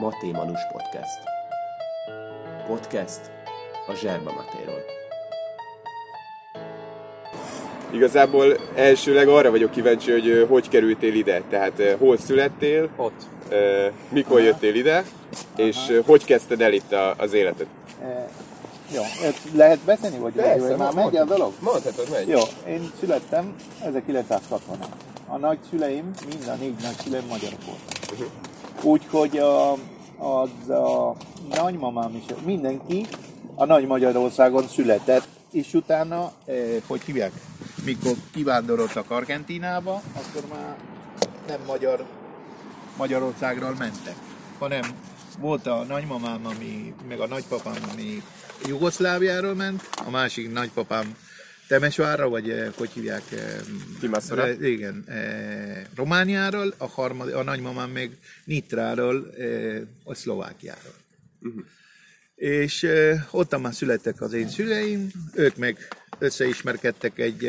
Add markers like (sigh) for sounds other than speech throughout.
Maté Manus Podcast. Podcast a Zserba Matéról. Igazából elsőleg arra vagyok kíváncsi, hogy hogy kerültél ide, tehát hol születtél, Ott. mikor jöttél ide, és ö, hogy kezdted el itt a, az életet. Jó, ezt lehet beszélni, vagy, vagy már megy a dolog? Mondhatod, megy. Jó, én születtem 1960-ban. A nagyszüleim, mind a négy nagyszüleim magyarok voltak. Úgyhogy a, az a nagymamám is, mindenki a Nagy Magyarországon született, és utána, eh, hogy hívják, mikor kivándoroltak Argentinába, akkor már nem magyar, Magyarországról mentek, hanem volt a nagymamám, ami, meg a nagypapám, ami Jugoszláviáról ment, a másik nagypapám Temesvárra, vagy eh, hogy hívják? eh, Timaszra. re- Igen, eh, Romániáról, a, harmad, a nagymamám még Nitráról, a Szlovákiáról. És eh, ott már születtek az én szüleim, ők meg összeismerkedtek egy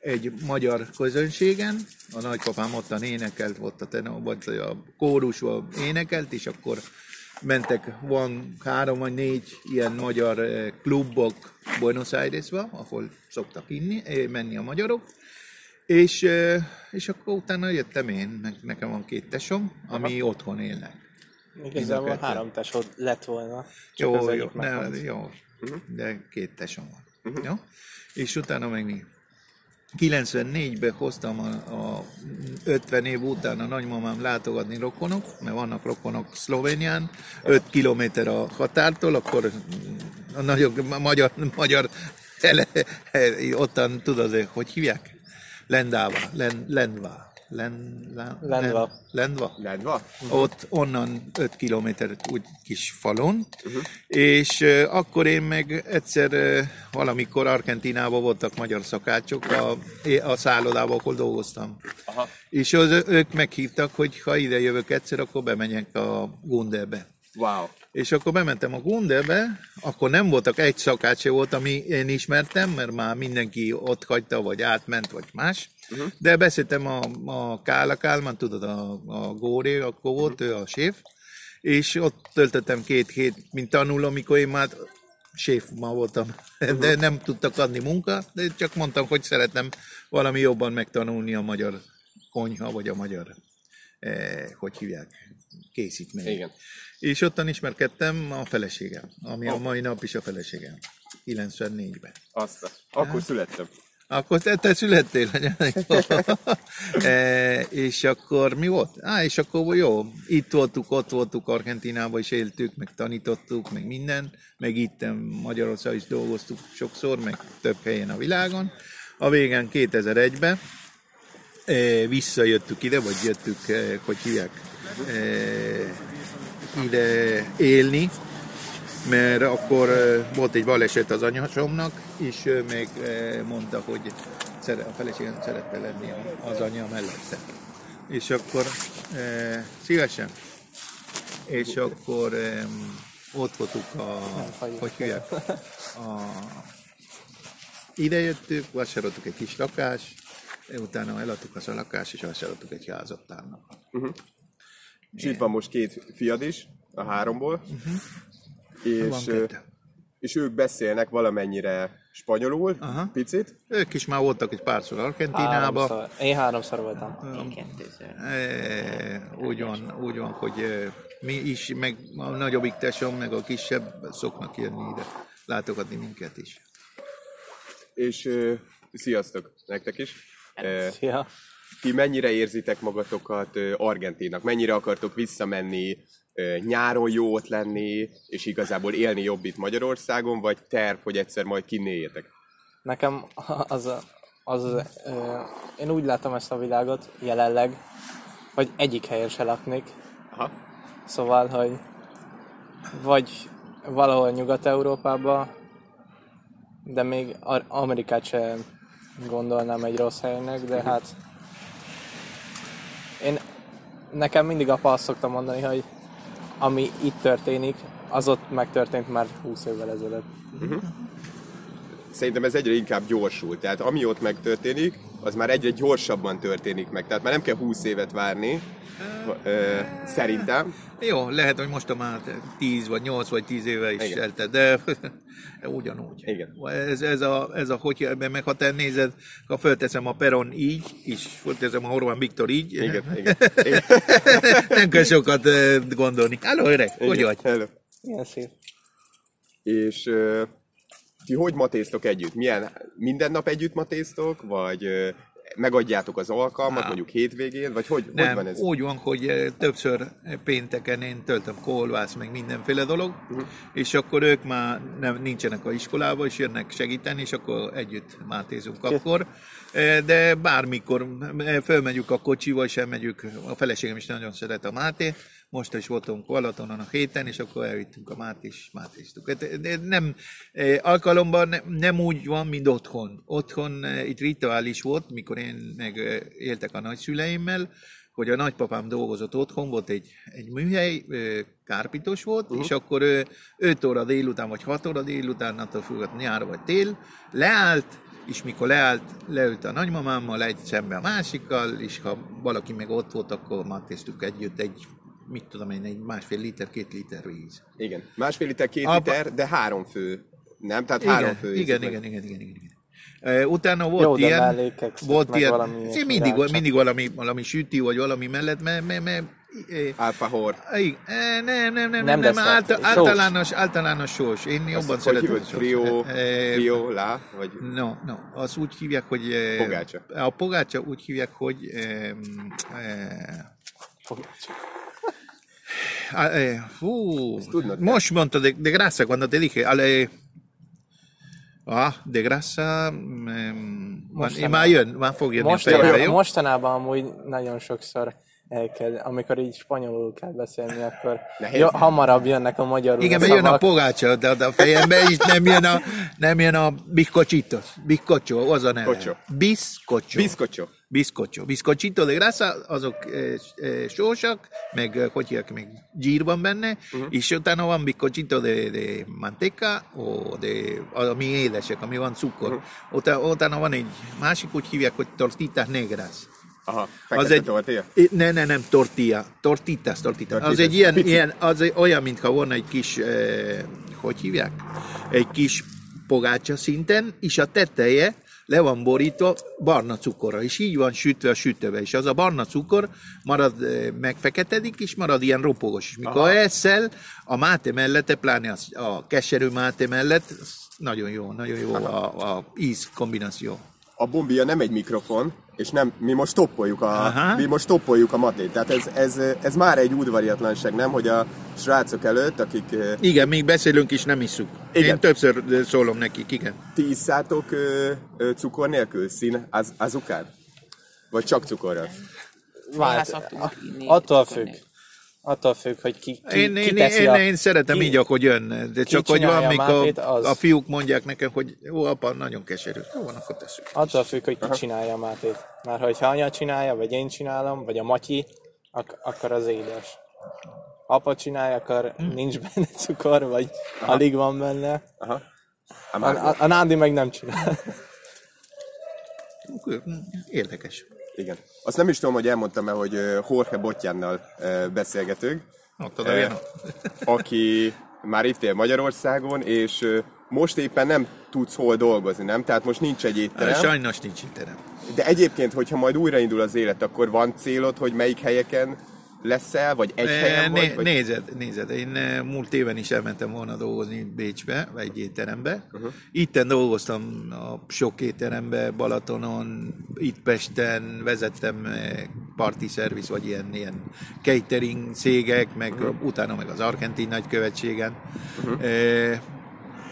egy magyar közönségen, a nagypapám ottan énekelt, ott a, tenor, vagy a kórusban énekelt, és akkor mentek, van három vagy négy ilyen magyar eh, klubok Buenos Airesba, ahol szoktak inni, eh, menni a magyarok, és, eh, és akkor utána jöttem én, meg nekem van két tesom, ami otthon élnek. Igazából három tesód lett volna. Jó, jó, ne, jó, de két tesom van. Jó? És utána meg? 94-ben hoztam a, a 50 év után a nagymamám látogatni rokonok, mert vannak rokonok Szlovénián, 5 kilométer a határtól, akkor a nagyok, magyar, magyar ele, (laughs) ottan tudod, hogy hívják? Lendáva, Len, Lendva. Len, Len, Lendva. Lendva? Lendva? ott onnan 5 kilométer úgy kis falon, uh-huh. és uh, akkor én meg egyszer uh, valamikor Argentinában voltak magyar szakácsok a, a szállodában, ahol dolgoztam. Aha. És az, ők meghívtak, hogy ha ide jövök egyszer, akkor bemegyek a Gundelbe. Wow. És akkor bementem a Gundelbe, akkor nem voltak egy szakács volt, ami én ismertem, mert már mindenki ott hagyta, vagy átment, vagy más. Uh-huh. De beszéltem a, a Kála Kálmán, tudod, a, a Góré, akkor volt, ő a séf, és ott töltöttem két hét, mint tanuló, amikor én már séf ma voltam, de nem tudtak adni munka, de csak mondtam, hogy szeretem valami jobban megtanulni a magyar konyha, vagy a magyar, eh, hogy hívják, készítmény. Igen. És ottan ismerkedtem a feleségem, ami a mai nap is a feleségem. 94-ben. Azt. a- Akkor születtem. Akkor te, te születtél, (laughs) e, és akkor mi volt? Á, és akkor jó, itt voltuk, ott voltuk, Argentinában is éltük, meg tanítottuk, meg minden, meg itt Magyarországon is dolgoztuk sokszor, meg több helyen a világon. A végén 2001-ben e, visszajöttük ide, vagy jöttük, e, hogy hívják, e, ide élni, mert akkor volt egy baleset az anyasomnak, és ő még mondta, hogy a feleségem szerette lenni az anya mellette. És akkor szívesen. És akkor ott voltunk a, hogy hívják, a, ide jöttük, vásároltuk egy kis lakást, utána eladtuk az a lakást, és vásároltuk egy házat tárnak. És itt van most két fiad is, a háromból. És, és ők beszélnek valamennyire spanyolul, Aha. picit. Ők is már voltak egy párszor Argentinába. Háromszor. Én háromszor voltam. E, úgy van, úgy van, hogy mi is, meg a nagyobbik tesom, meg a kisebb szoknak jönni ide, látogatni minket is. És ö, sziasztok nektek is. Szia. ti mennyire érzitek magatokat Argentinnak? Mennyire akartok visszamenni, nyáron jó ott lenni, és igazából élni jobb itt Magyarországon, vagy terv, hogy egyszer majd kinéjetek? Nekem az, a- az, az én úgy látom ezt a világot jelenleg, hogy egyik helyen se laknék. Aha. Szóval, hogy vagy valahol Nyugat-Európában, de még Amerikát sem gondolnám egy rossz helynek, de hát én nekem mindig apa azt szokta mondani, hogy ami itt történik, az ott megtörtént már 20 évvel ezelőtt. Szerintem ez egyre inkább gyorsul. Tehát ami ott megtörténik, az már egyre gyorsabban történik meg. Tehát már nem kell 20 évet várni, ö, szerintem. Jó, lehet, hogy most már 10 vagy 8 vagy 10 éve is Igen. eltelt, de (laughs) ugyanúgy. Igen. Ez, ez, a, ez a, hogy ebben meg ha te nézed, ha fölteszem a peron így, és fölteszem a Orbán Viktor így, Igen, igen. (laughs) igen. nem kell sokat gondolni. Halló, öreg, hogy igen. vagy? Hello. Ilyen szép. És ö, ti hogy matéztok együtt? Milyen, minden nap együtt matéztok, vagy megadjátok az alkalmat, Á. mondjuk hétvégén, vagy hogy, hogy Nem, van ez? úgy van, hogy többször pénteken én töltöm kolvász, meg mindenféle dolog, uh-huh. és akkor ők már nem, nincsenek a iskolában, és jönnek segíteni, és akkor együtt mátézunk akkor. De bármikor fölmegyünk a kocsival, és elmegyünk, a feleségem is nagyon szeret a Máté, most is voltunk Balatonon a héten, és akkor elvittünk a Mát is, mátéztuk. Hát, de Nem, eh, alkalomban ne- nem úgy van, mint otthon. Otthon eh, itt rituális volt, mikor én meg eh, éltek a nagyszüleimmel, hogy a nagypapám dolgozott otthon, volt egy, egy műhely, kárpitos volt, uh-huh. és akkor ö, 5 óra délután, vagy 6 óra délután, attól függött nyár vagy tél, leállt, és mikor leállt, leült a nagymamámmal egy szembe a másikkal, és ha valaki meg ott volt, akkor mátéztük együtt egy, mit tudom én, egy másfél liter, két liter víz. Igen. Másfél liter, két Abba- liter, de három fő. Nem? Tehát három Igen, fő. igen, igen, igen, igen, igen, igen. Utána volt Jó, ilyen, mellékek, volt ilyen, valami mindig, mindig valami, valami süti, vagy valami mellett, mert, mert, mert eh, Alfahor. Igen. Eh, Nem, nem, nem, nem, Nem nem, deszert, által, sós. általános, általános sós. Én jobban Hogy szeretem. a sós. Trio, Eh, trio, lá, vagy... No, no, az úgy hívják, hogy... eh, Pogácsa. A pogácsa úgy hívják, hogy... Eh, eh, ah, eh, kell. most mondtad, de, de grassa, quando te dije, ale, ah, de mm, Mostanában. már jön, már fog jönni Mostanában, jó? mostanában amúgy nagyon sokszor el kell, amikor így spanyolul kell beszélni, akkor Nehéz. jó, hamarabb jönnek a magyarul Igen, mert jön a pogácsa, de a fejembe is nem jön a, nem jön a bizcochitos. Bizcocho, az a neve. Kocsó. Bizcocho. Bizcocho. Bizcochito de grasa, azok e, e, sósak, meg eh, hogy hívják, meg gyír van benne, uh-huh. és utána van bizcochito de, de manteca, o de, ami édesek, ami van cukor. Uh-huh. Utána, utána van egy másik, úgy hívják, hogy tortitas negras. Aha, Az egy, tortilla? I- Ne, ne, nem, tortilla. Tortitas, tortitas. Az egy ilyen, Pici. ilyen az egy, olyan, mintha volna egy kis, eh, hogy hívják? Egy kis pogácsa szinten, és a teteje le van borítva barna cukorra, és így van sütve a sütőbe, és az a barna cukor marad, eh, megfeketedik, és marad ilyen ropogos. És mikor Aha. eszel, a máte mellette, pláne az, a keserű máte mellett, nagyon jó, nagyon jó a, a íz kombináció. A bombia nem egy mikrofon, és nem, mi most toppoljuk a, Aha. mi most toppoljuk a matét. Tehát ez, ez, ez már egy udvariatlanság, nem? Hogy a srácok előtt, akik Igen, még beszélünk is, nem isszuk. Igen. Én többször szólom nekik, igen. ti isszátok ö, ö, cukor nélkül, szín, az, azukár? Vagy csak cukorral? Vált, attól függ. Attól függ, hogy ki, ki, Én, ki teszi én, a, én szeretem ki, így, ahogy jön, de csak hogy van, a mikor mátét, az. a fiúk mondják nekem, hogy jó, apa, nagyon keserű. Jó, van, akkor tesszük. Attól függ, hogy ki csinálja a mátét. Már hogyha anya csinálja, vagy én csinálom, vagy a Matyi, ak- akkor az édes. Apa csinálja, akkor Hm. nincs benne cukor, vagy alig van benne. Aha. A, a, a Nándi meg nem csinál. Érdekes. Igen. Azt nem is tudom, hogy elmondtam-e, hogy Jorge Botjánnal beszélgetünk, oda jön. (laughs) aki már itt él Magyarországon, és most éppen nem tudsz hol dolgozni, nem? Tehát most nincs egy étterem. Sajnos nincs étterem. De egyébként, hogyha majd újraindul az élet, akkor van célod, hogy melyik helyeken leszel, vagy egy helyen vagy? Né, vagy... nézed, nézed, én eh, múlt éven is elmentem volna dolgozni Bécsbe, vagy egy étterembe. Uh-huh. Itten dolgoztam a sok étterembe, Balatonon, itt Pesten, vezettem eh, parti szerviz, vagy ilyen, ilyen catering cégek, meg uh-huh. utána meg az argentin nagykövetségen. Uh-huh. Eh,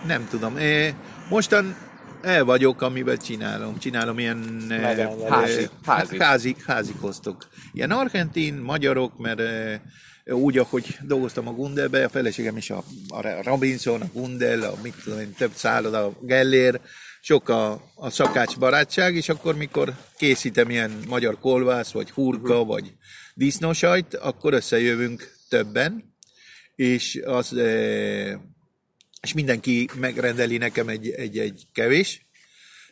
nem tudom. Eh, mostan el vagyok, amivel csinálom. Csinálom ilyen eh, Megrendelés. Házi, házi. házi, házi kosztok. Ilyen argentin, magyarok, mert eh, úgy, ahogy dolgoztam a Gundelbe, a feleségem is a, a Robinson, a Gundel, a mit tudom én, több szálloda, a Gellér, sok a, a szakács barátság, és akkor mikor készítem ilyen magyar kolvász, vagy hurka, vagy disznósajt, akkor összejövünk többen, és az eh, és mindenki megrendeli nekem egy, egy, egy kevés.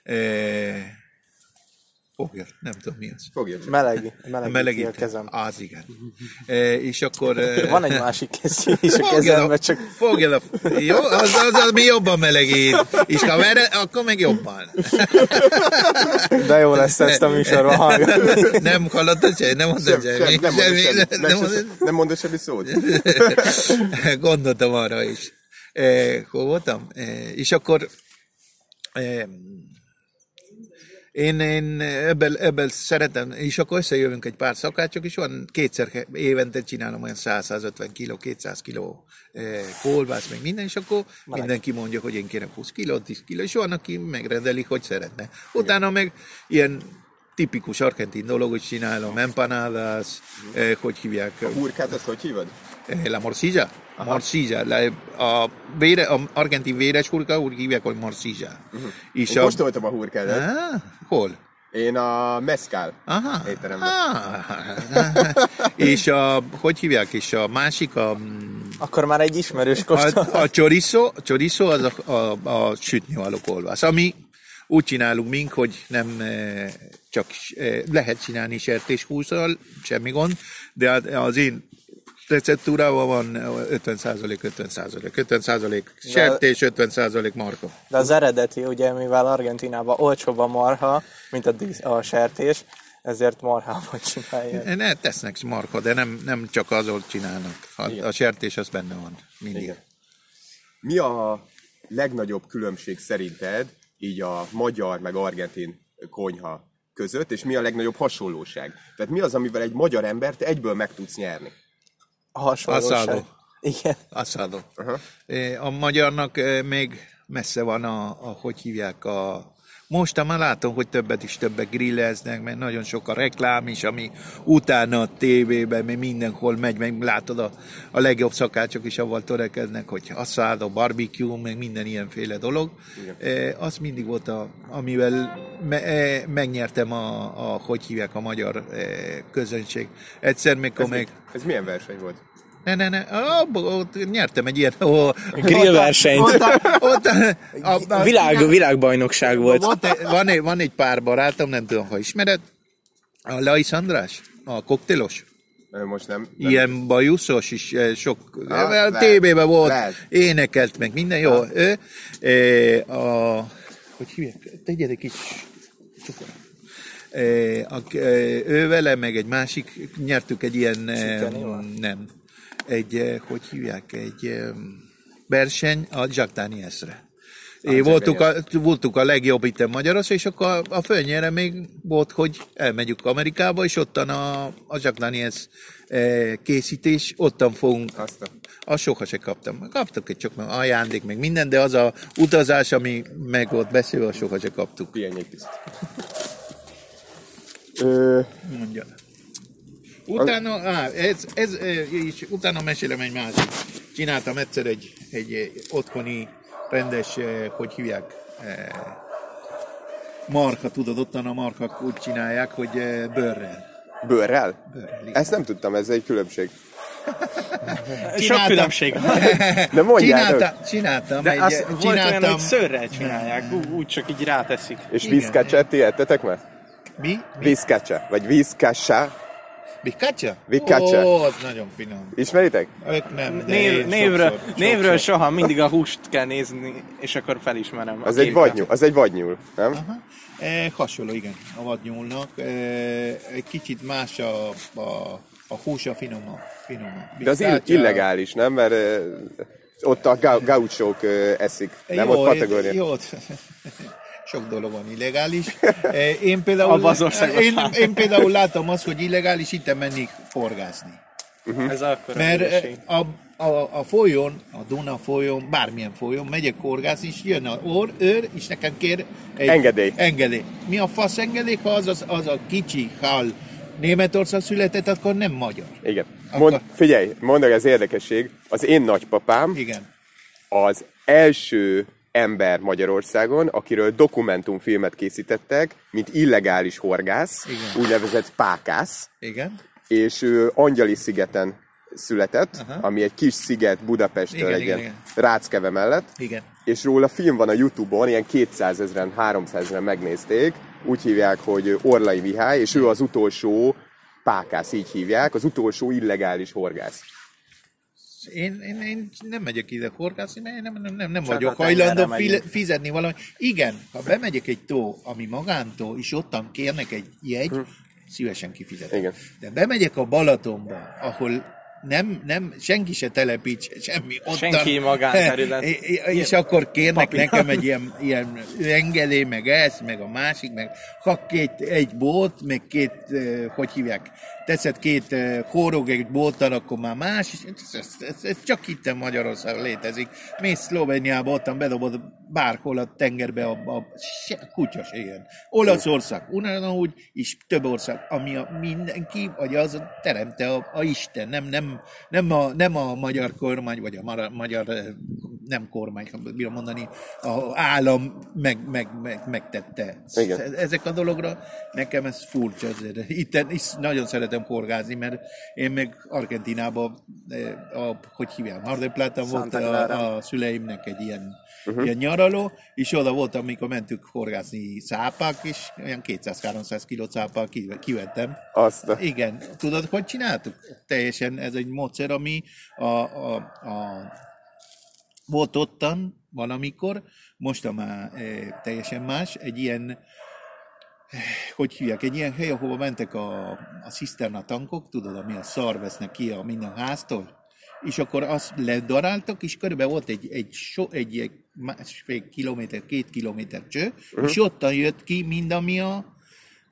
Eh, Fogja, nem tudom mi az. Fogja. Meleg, meleg, Melegít. a kezem. Az igen. E, és akkor... e, Van egy másik kesztyű is a Fogja kezembe, a, csak fogja a, jó, az, az, az mi jobban melegít. És ha vere, akkor meg jobban. de jó lesz ezt a műsorban hallgatni. Nem hallottad se? Nem mondtad Sem, semmi? sem, nem mondod Semmi? semmi, Nem nem, nem mondod semmi szót. Gondoltam arra is. Eh, voltam? Eh, és akkor eh, én, én ebből, ebből szeretem, és akkor összejövünk egy pár szakácsok, és van kétszer évente csinálom olyan 100-150 kiló, 200 kiló eh, kolbász, meg minden, és akkor mindenki mondja, hogy én kérek 20 kiló, 10 kiló, és van, aki megrendeli, hogy szeretne. Utána meg ilyen tipikus argentin dolog, hogy csinálom, empanadas, eh, hogy hívják, Hurkát, azt hogy hívod? Eh, La morcilla. Morcilla. La, a, vére, a argentin véres hurka úgy hívják, hogy morcilla. Uh-huh. És Én kóstoltam a hurkádat. Ah, hol? Én a mezcal Aha. étteremben. Ah. és a, hogy hívják, és a másik, a, Akkor már egy ismerős a, kóstol. a chorizo, a chorizo az a, a, a sütni való kolbász, ami úgy csinálunk mink, hogy nem eh, csak eh, lehet csinálni sertéshúzzal, semmi gond, de az én receptúrában van 50% 50%. 50% sertés, 50% marha. De az eredeti, ugye, mivel Argentinában olcsóbb a marha, mint a, dísz, a sertés, ezért marhában csinálják. Ne, tesznek marha, de nem, nem csak azon csinálnak. A, a sertés az benne van mindig. Igen. Mi a legnagyobb különbség szerinted így a magyar meg argentin konyha között, és mi a legnagyobb hasonlóság? Tehát mi az, amivel egy magyar embert egyből meg tudsz nyerni? A hasonlóság. Asado. Igen. Asado. Eh, A magyarnak még messze van a, a hogy hívják a most már látom, hogy többet is többek grilleznek, mert nagyon sok a reklám is, ami utána a tévében, még mindenhol megy, meg látod a, a legjobb szakácsok is avval törekednek, hogy asszád, barbecue, meg minden ilyenféle dolog. E, az mindig volt, a, amivel me, e, megnyertem a, a, hogy hívják a magyar e, közönség. Egyszer, mikor Ez, meg... ez milyen verseny volt? Ne, ne, ne, abba, ott nyertem egy ilyen... Ó, Grillversenyt. Ott, a, ott a, a, a, Világ, világbajnokság volt. Volt, van, egy, van egy pár barátom, nem tudom, ha ismered, a Lais András, a koktélos. Most nem. nem. Ilyen bajuszos is, eh, sok, Ah, ah, lehet, tévében volt, lehet. énekelt meg minden, jó. Ő, eh, a, hogy hívják, tegyed egy kis cukor. Eh, a, eh, ő vele, meg egy másik, nyertük egy ilyen, eh, Csukenival? nem, egy, eh, hogy hívják, egy eh, verseny a Jack Danielsre. É, voltunk, a, voltunk a legjobb itt a Magyarország, és akkor a, a fölnyere még volt, hogy elmegyünk Amerikába, és ottan a, a Jack Daniels eh, készítés, ottan fogunk Azt a... azt soha se kaptam. Kaptak egy csak ajándék, meg minden, de az a utazás, ami meg volt beszélve, soha se kaptuk. Pihenj egy picit. Ö. Utána, á, ez, ez, és utána mesélem egy másik. Csináltam egyszer egy, egy otthoni rendes, hogy hívják, marha, tudod, ottan a marhak úgy csinálják, hogy bőrrel. bőrrel? Bőrrel, igen. Ezt nem tudtam, ez egy különbség. (laughs) Sok különbség van. (laughs) De mondjátok. Csináltam, csináltam De egy, az volt olyan, csináltam, hogy szőrrel csinálják, ú- úgy csak így ráteszik. És vízkacset ti ettetek már? mi? Vízkacsa, vagy vízkassa. Vicaccia? Vicaccia. Ó, az nagyon finom. Ismeritek? Ők nem, de Név, én névről, sokszor, névről sokszor. soha, mindig a húst kell nézni, és akkor felismerem. Az egy vadnyúl, az egy vadnyúl, nem? Aha. E, hasonló, igen, a vadnyúlnak. E, egy kicsit más a, a, a húsa finomabb. finomabb. De az ill- illegális, nem? Mert ö, ott a gau- gauchók ö, eszik, nem? Jó, Ott Patagónia. Jó, (laughs) sok dolog van illegális. (laughs) E, Én például, Abba az országban én, én például látom azt, hogy illegális itt mennék forgászni. Ez akkor Mert eh, a, a, a folyón, a Duna folyón, bármilyen folyón megyek horgászni, és jön a or, őr, és nekem kér egy Engedély. engedély. Mi a fasz engedély, ha az, az, az a kicsi hal Németország született, akkor nem magyar. Igen. Akkor- Mond, figyelj, mondok az érdekesség. Az én nagypapám Igen. az első ember Magyarországon, akiről dokumentumfilmet készítettek, mint illegális horgász, Igen. úgynevezett pákász, Igen. és ő Angyali szigeten született, Aha. ami egy kis sziget Budapestről Igen, egy igen, igen. Ráckeve mellett, Igen. és róla film van a Youtube-on, ilyen 200 ezeren, 300 ezeren megnézték, úgy hívják, hogy Orlai Mihály, és ő az utolsó pákász, így hívják, az utolsó illegális horgász. Én, én, én nem megyek ide horgászni, mert én nem, nem, nem, nem Csak vagyok hajlandó fi- fizetni valami. Igen, ha bemegyek egy tó, ami magántó, és ottan kérnek egy jegy, szívesen kifizetek. Igen. De bemegyek a Balatonba, ahol nem, nem, senki se telepít semmi. Ottan, Senki magánterület. (laughs) és akkor kérnek Papi. nekem egy (laughs) ilyen, ilyen engedély, meg ez, meg a másik, meg ha két, egy bót, meg két, eh, hogy hívják, teszed két eh, hórog egy bóttal, akkor már más, és ez, ez, ez, ez csak itt Magyarországon létezik. Mész Szlovéniába, ottan bedobod bárhol a tengerbe a, a se, kutya se ilyen. Olaszország, ugyanúgy, és több ország, ami a mindenki, vagy az teremte a, a Isten, nem, nem, nem, a, nem a magyar kormány, vagy a magyar, eh, nem kormány, bírom mondani, a állam meg, meg, meg, megtette. Igen. Ezek a dologra, nekem ez furcsa. Azért. Itt is nagyon szeretem horgázni, mert én meg Argentinában, eh, a, hogy hívják, Mar del Plata volt a, a szüleimnek egy ilyen, uh-huh. ilyen nyaraló, és oda voltam, amikor mentük horgászni szápák, és olyan 200-300 kiló szápák ki- kivettem. Azt. Igen, tudod, hogy csináltuk? Teljesen ez egy módszer, ami a, a, a volt ottan valamikor, most már e, teljesen más, egy ilyen, eh, hogy hívják, egy ilyen hely, ahova mentek a, a ciszterna tankok, tudod, ami a szar vesznek ki a minden háztól, és akkor azt ledaráltak, és körülbelül volt egy, egy, so, egy, egy másfél kilométer, két kilométer cső, uh-huh. és ottan jött ki mind, ami a,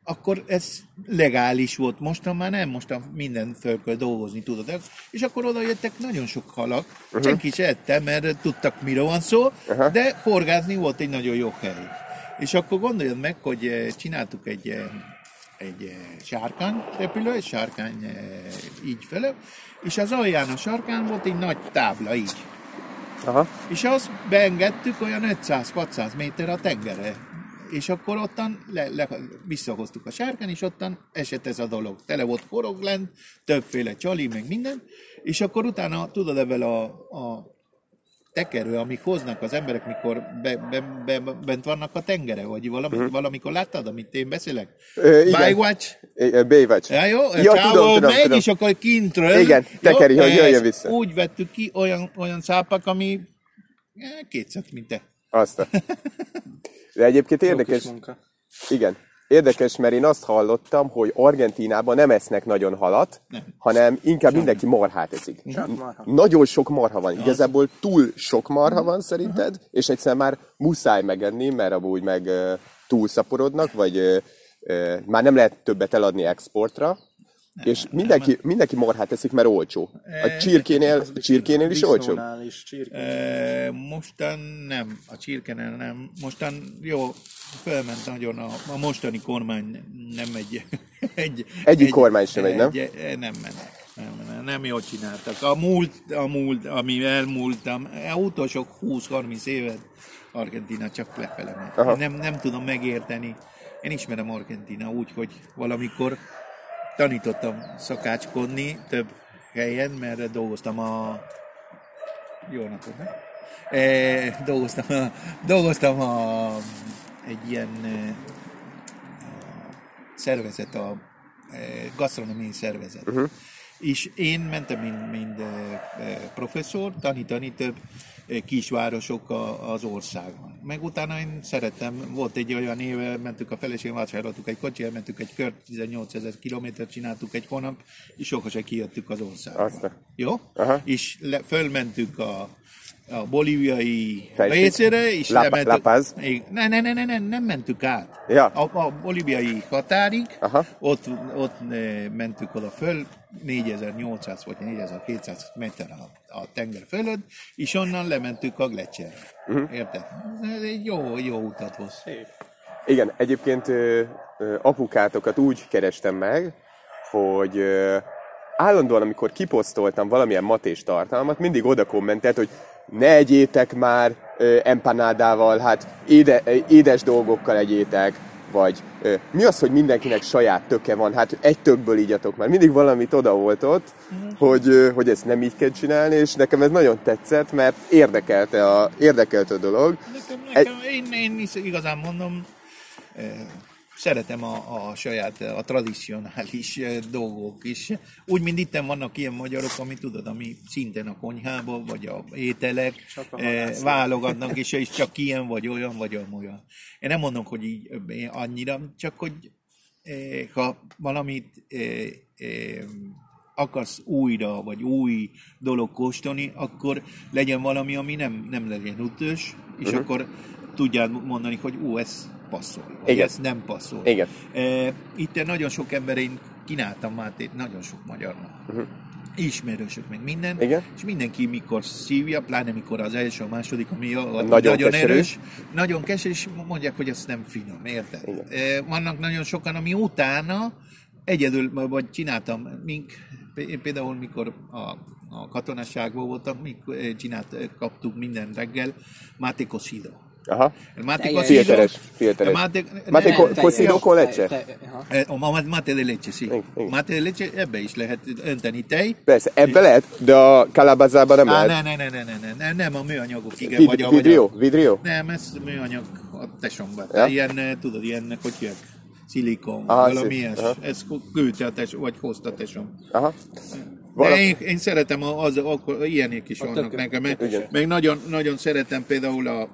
akkor ez legális volt, mostan már nem, mostan minden föl kell dolgozni, tudod. És akkor oda jöttek nagyon sok halak, uh-huh. senki se ette, mert tudtak, miről van szó, uh-huh. de horgázni volt egy nagyon jó hely. És akkor gondoljad meg, hogy eh, csináltuk egy, eh, egy eh, sárkány repülő, egy sárkány így fele, és az alján a sárkány volt egy nagy tábla így. Aha. És azt beengedtük olyan 500-600 méter a tengerre. És akkor ottan le, le, visszahoztuk a sárkán, és ottan esett ez a dolog. Tele volt forog lent, többféle csali, meg minden. És akkor utána, tudod, ebben a, a tekerő, amik hoznak az emberek, mikor be, be, be, bent vannak a tengere, vagy valami, uh-huh. valamikor láttad, amit én beszélek? Ö, igen. Baywatch? Baywatch. Ja, jó, ja, csávó tudom, tudom, megy, tudom. és akkor kintről. Igen, tekeri, hogy jöjjön vissza. Úgy vettük ki olyan, olyan szápak, ami eh, kétszer, mint te. Azt a... (laughs) De egyébként Jó érdekes, kis munka. igen, érdekes, mert én azt hallottam, hogy Argentínában nem esznek nagyon halat, Nem. hanem inkább mindenki marhát eszik. Csak marha. Nagyon sok marha van. Igazából túl sok marha van szerinted, és egyszer már muszáj megenni, mert amúgy meg ö, túlszaporodnak, vagy már nem lehet többet eladni exportra. És mindenki, mindenki marhát eszik, mert olcsó. A csirkénél, a csirkénél is olcsó. Is csirke. E, mostan nem, a csirkenen nem. Mostan jó, felment nagyon a, a mostani kormány nem egy... (laughs) egy Egyik kormány sem megy, nem? Egy, nem mennek. Nem, nem, nem jól csináltak. A múlt, a múlt, ami elmúltam, a utolsó 20-30 évet Argentina csak lefele. Én Nem, nem tudom megérteni. Én ismerem Argentina úgy, hogy valamikor tanítottam szakácskodni több helyen, mert dolgoztam a... Jó napot, ne? E, dolgoztam, a, dolgoztam a, egy ilyen e, szervezet, a e, gasztronómiai szervezet. Uh-huh. És én mentem, mint, mint e, professzor, tanítani több kisvárosok a, az országon. Meg utána én szerettem, volt egy olyan éve, mentük a feleségem, vásároltuk egy kocsi, mentük egy kört, 18 ezer kilométert csináltuk egy hónap, és soha se kijöttük az országba. Azt a- Jó? Aha. És le, fölmentük a, a bolíviai Fejség? részére, és La- lementük. La Paz? Ne, ne, ne, ne, ne, nem mentük át. Ja. A, a bolíviai határig, Aha. ott, ott eh, mentük oda föl, 4800 vagy 4200 méter a, a tenger fölött, és onnan lementük a Gletscherre. Mhm. Uh-huh. Érted? Ez egy jó, jó utat hoz. Igen, egyébként ö, ö, apukátokat úgy kerestem meg, hogy ö, állandóan, amikor kiposztoltam valamilyen matés tartalmat, mindig oda kommentelt, hogy ne egyétek már ö, empanádával, hát éde, ö, édes dolgokkal egyétek, vagy ö, mi az, hogy mindenkinek saját töke van, hát egy tökből ígyatok már. Mindig valamit oda volt ott, hogy, ö, hogy ezt nem így kell csinálni, és nekem ez nagyon tetszett, mert érdekelte a, érdekelte a dolog. Nekem, nekem én, én is igazán mondom, szeretem a, a saját, a tradicionális eh, dolgok is. Úgy, mint itt vannak ilyen magyarok, ami tudod, ami szintén a konyhában, vagy a ételek, a eh, válogatnak, és, és csak ilyen, vagy olyan, vagy olyan. Én nem mondom, hogy így eh, annyira, csak hogy eh, ha valamit eh, eh, akarsz újra, vagy új dolog kóstolni, akkor legyen valami, ami nem, nem legyen ütős, és uh-huh. akkor tudjál mondani, hogy ú, ez passzol, vagy Igen. ez nem passzol. Igen. E, itt nagyon sok ember, én kínáltam Mátét, nagyon sok magyarnak. Uh-huh. Ismerősök, meg minden. Igen. És mindenki mikor szívja, pláne mikor az első, a második, ami a, a Nagyon nagyon, keserű. erős, nagyon keserű, és mondják, hogy ez nem finom, érted? Igen. E, vannak nagyon sokan, ami utána egyedül, vagy csináltam, mink, például mikor a, a katonaságban voltam, mikor eh, csinált, eh, kaptuk minden reggel Mate Cocido. Aha. El Mate Teljes. Cocido. Filteres, filteres. el Mate, Mate ne- co- ne- cocido con leche? Te- te- aha. Eh, A ma- mate de leche, sí. Igen, igen. Mate de leche, ebbe is lehet önteni tej. Persze, ebbe lehet, de a kalabazában nem Á, lehet. ne, ne, ne, ne, ne, ne, nem a műanyagok, igen, Vid- vagy a... vidrió? vagy a- Vidrió? Nem, ez műanyag a tesomban. Ja? Ja? Ilyen, eh, tudod, ilyen, hogy hívják, szilikon, Aha, valami ilyes. aha. Ez küldte a tesom, vagy hozta a tesom. Aha. De én, én szeretem, a- az, akkor ilyenek is vannak nekem. Meg, Igen. meg nagyon, nagyon szeretem például a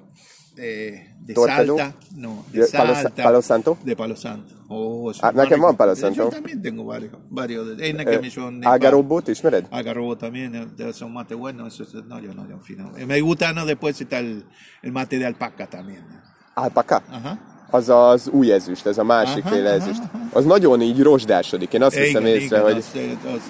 eh, de Torpedo? Salta. No, de De Palo- Salta. Palo Santo? De Palo Santo. Oh, Ah, nekem van Palo Santo. Yo también tengo varios. varios. Én nekem is van. Ágaróbót ismered? Agarrobo también, de son mate bueno, eso es nagyon, nagyon fino. Me gusta, no, después está el, el mate de alpaca también. Alpaka? Aha. Az az új ezüst, ez a másik Aha, féle aha, ezüst. Az nagyon így rozsdásodik. Én azt hiszem észre, hogy... az, az,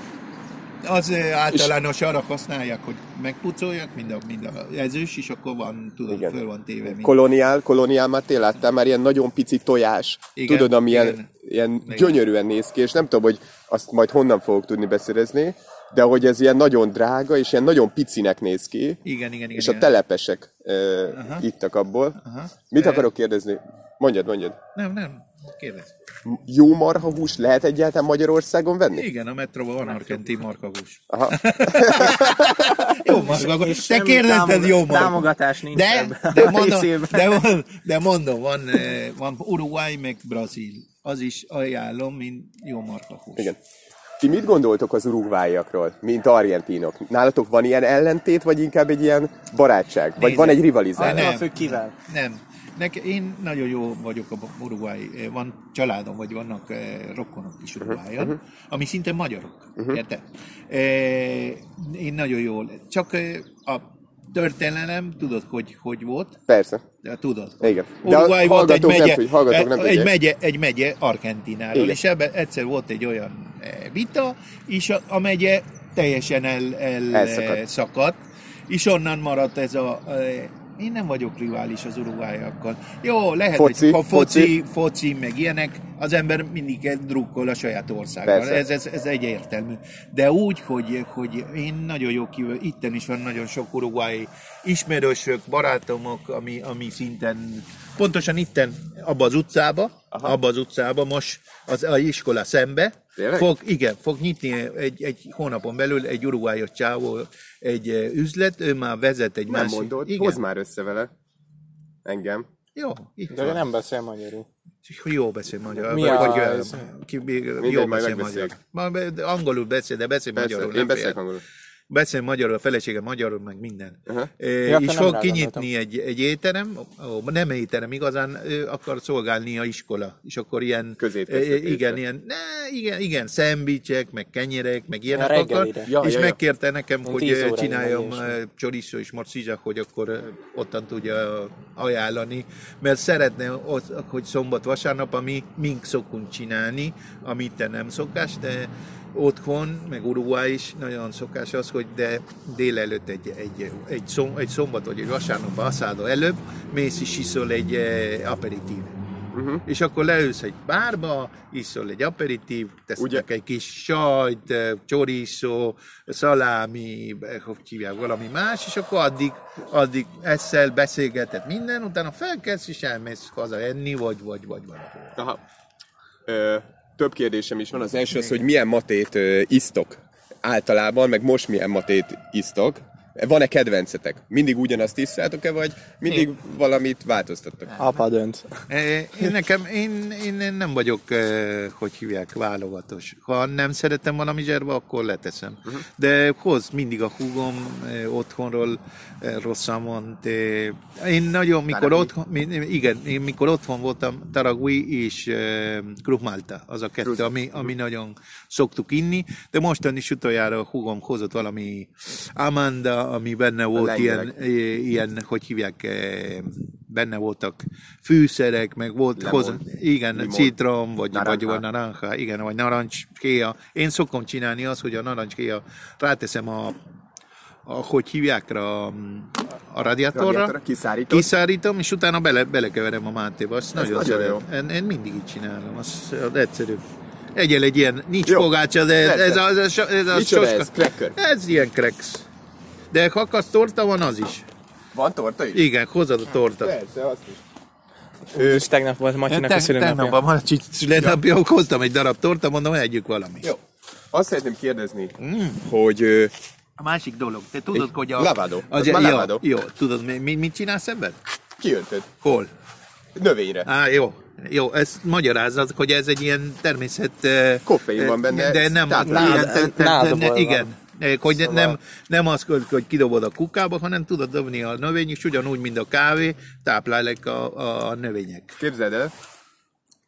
az általános arra használják, hogy megpucolják, mind a, mind a ezős, és akkor van, tudod, Igen. föl van téve. Mind. Koloniál, koloniál Máté, láttál már ilyen nagyon pici tojás? Igen, Tudod, ami ilyen, igen. ilyen Igen. gyönyörűen néz ki, és nem tudom, hogy azt majd honnan fogok tudni beszerezni, de hogy ez ilyen nagyon drága, és ilyen nagyon picinek néz ki, Igen, igen, igen. és a igen. telepesek uh, ittak abból. Aha. Mit akarok kérdezni? Mondjad, mondjad. Nem, nem, kérdez. Jó marhahús lehet egyáltalán Magyarországon venni? Igen, a metróban van argentin markahús. Aha. (laughs) jó markahús. Te kérdezted támog- jó markahús. támogatás nincs De, ebben de, mondom, de, mondom, de mondom, van, eh, van Uruguay meg Brazil. Az is ajánlom, mint jó markahús. Igen. Ti mit gondoltok az urugváiakról, mint argentinok? Nálatok van ilyen ellentét, vagy inkább egy ilyen barátság? Vagy Nézd, van egy rivalizálás? Nem. kivel. Nem. Nek, én nagyon jó vagyok a Uruguay. eh, Van családom, vagy vannak eh, rokonok is Uruguayon, uh-huh. ami szinte magyarok. Uh-huh. Érted? Eh, én nagyon jól. Csak a történelem, tudod, hogy hogy volt? Persze. De tudod. Igen. De Uruguay volt egy nem megye, hallgatók nem egy, megye, egy megye Argentináról, Igen. és ebben egyszer volt egy olyan vita, és a, a megye teljesen el, el Elszakadt. szakadt, és onnan maradt ez a... Én nem vagyok rivális az uruguayakkal. Jó, lehet, Foci, hogy foci. foci, foci, meg ilyenek, az ember mindig drukkol a saját országban. Ez, ez, ez egyértelmű. De úgy, hogy, hogy én nagyon jó kívül, itten is van nagyon sok uruguayi ismerősök, barátomok, ami, ami szinten, pontosan itten, abba az utcába, abba az utcába, most az a iskola szembe, Tényleg? fog, igen, fog nyitni egy, egy hónapon belül egy uruguayos csávó egy eh, üzlet, ő már vezet egy Nem másik... mondod, igen. hozd már össze vele. Engem. Jó, itt De van. nem beszél magyarul. Jó beszél magyar. Mi vagy, a- vagy, ki, jó beszél magyar. Ma, angolul beszél, de beszél Persze, magyarul. én beszélek angolul. Beszél magyarul, a felesége magyarul, meg minden. E, Ja, akkor és fog kinyitni egy, egy étterem, ó, nem étterem, igazán ő akar szolgálni a iskola. És akkor ilyen, e, igen, ilyen, ne, igen, igen, szendvicsek, meg kenyerek, meg ilyenek A akar. Ja, és ja, ja. megkérte nekem, Ilyen hogy csináljam chorizo és morcilla, hogy akkor ottan tudja ajánlani, mert szeretne, hogy szombat-vasárnap, ami mink szokunk csinálni, amit te nem szokás, de otthon, meg Uruguay is nagyon szokás az, hogy de délelőtt egy, egy, egy, szom, egy szombat vagy egy vasárnap asszáda előbb mész és iszol egy eh, aperitív. Uh-huh. És akkor leülsz egy bárba, iszol egy aperitív, tesznek Ugye- egy kis sajt, eh, chorizo, szalámi, eh, hogy hívják, valami más, és akkor addig, addig eszel, beszélgeted minden, utána felkelsz és elmész haza enni, vagy, vagy, vagy valami. Aha. Ö, több kérdésem is van. Az első az, hogy milyen matét isztok általában, meg most milyen matét isztok. Van-e kedvencetek? Mindig ugyanazt tiszteltok-e, vagy mindig valamit változtattok? Apa dönt. Eh, Én nekem, én, én nem vagyok, eh, hogy hívják, válogatos. Ha nem szeretem valami zserba, akkor leteszem. Mhm. De hoz mindig a húgom eh, otthonról eh, Rosszamont. Én nagyon, mikor Taragui. otthon, igen, én mikor otthon voltam, Taragui és eh, Kruhmalta, az a kettő, ami, ami nagyon szoktuk inni, de mostan is utoljára a húgom hozott valami Amanda, ami benne volt ilyen, ilyen, hogy hívják, eh, benne voltak fűszerek, meg volt Lemon. hozzá, igen, Limon. citrom, vagy, Naranja. vagy, vagy naranja, igen, vagy narancskéja. Én szokom csinálni az, hogy a narancskéja ráteszem a, a hogy hívják rá, a, a radiátorra, Radiátorra kiszárított? kiszárítom, és utána bele, belekeverem a mátéba. Azt nagyon, nagyon szeretem. Én, én, mindig így csinálom, az, az egyszerű. Egyel egy ilyen, nincs Jó. pogácsa, de ez, ez, a, ez, a, ez a Micsoda soska- ez? Cracker? Ez ilyen cracks. De kakasz torta van az is. Van torta is? Igen, hozod a torta. Persze, azt is. És tegnap volt Matyinak a szülőnapja. Tegnap van egy születnapja, hoztam egy darab torta, mondom, együk valami. Jó. Azt szeretném kérdezni, hogy ö, A másik dolog, te tudod, Egy hogy a... lavado. Az, Az jó, már lavado. jó, tudod, mi, mi- mit csinálsz ebben? kiöntöd Hol? növényre. Á, jó. Jó, ezt magyarázat, hogy ez egy ilyen természet... Koffein van benne, De nem, Nádból ne- van. igen. Hogy Szóval- nem, nem az, hogy, hogy kidobod a kukába, hanem tudod dobni a növény, és ugyanúgy, mint a kávé, táplálják a, a növények. Képzeld el,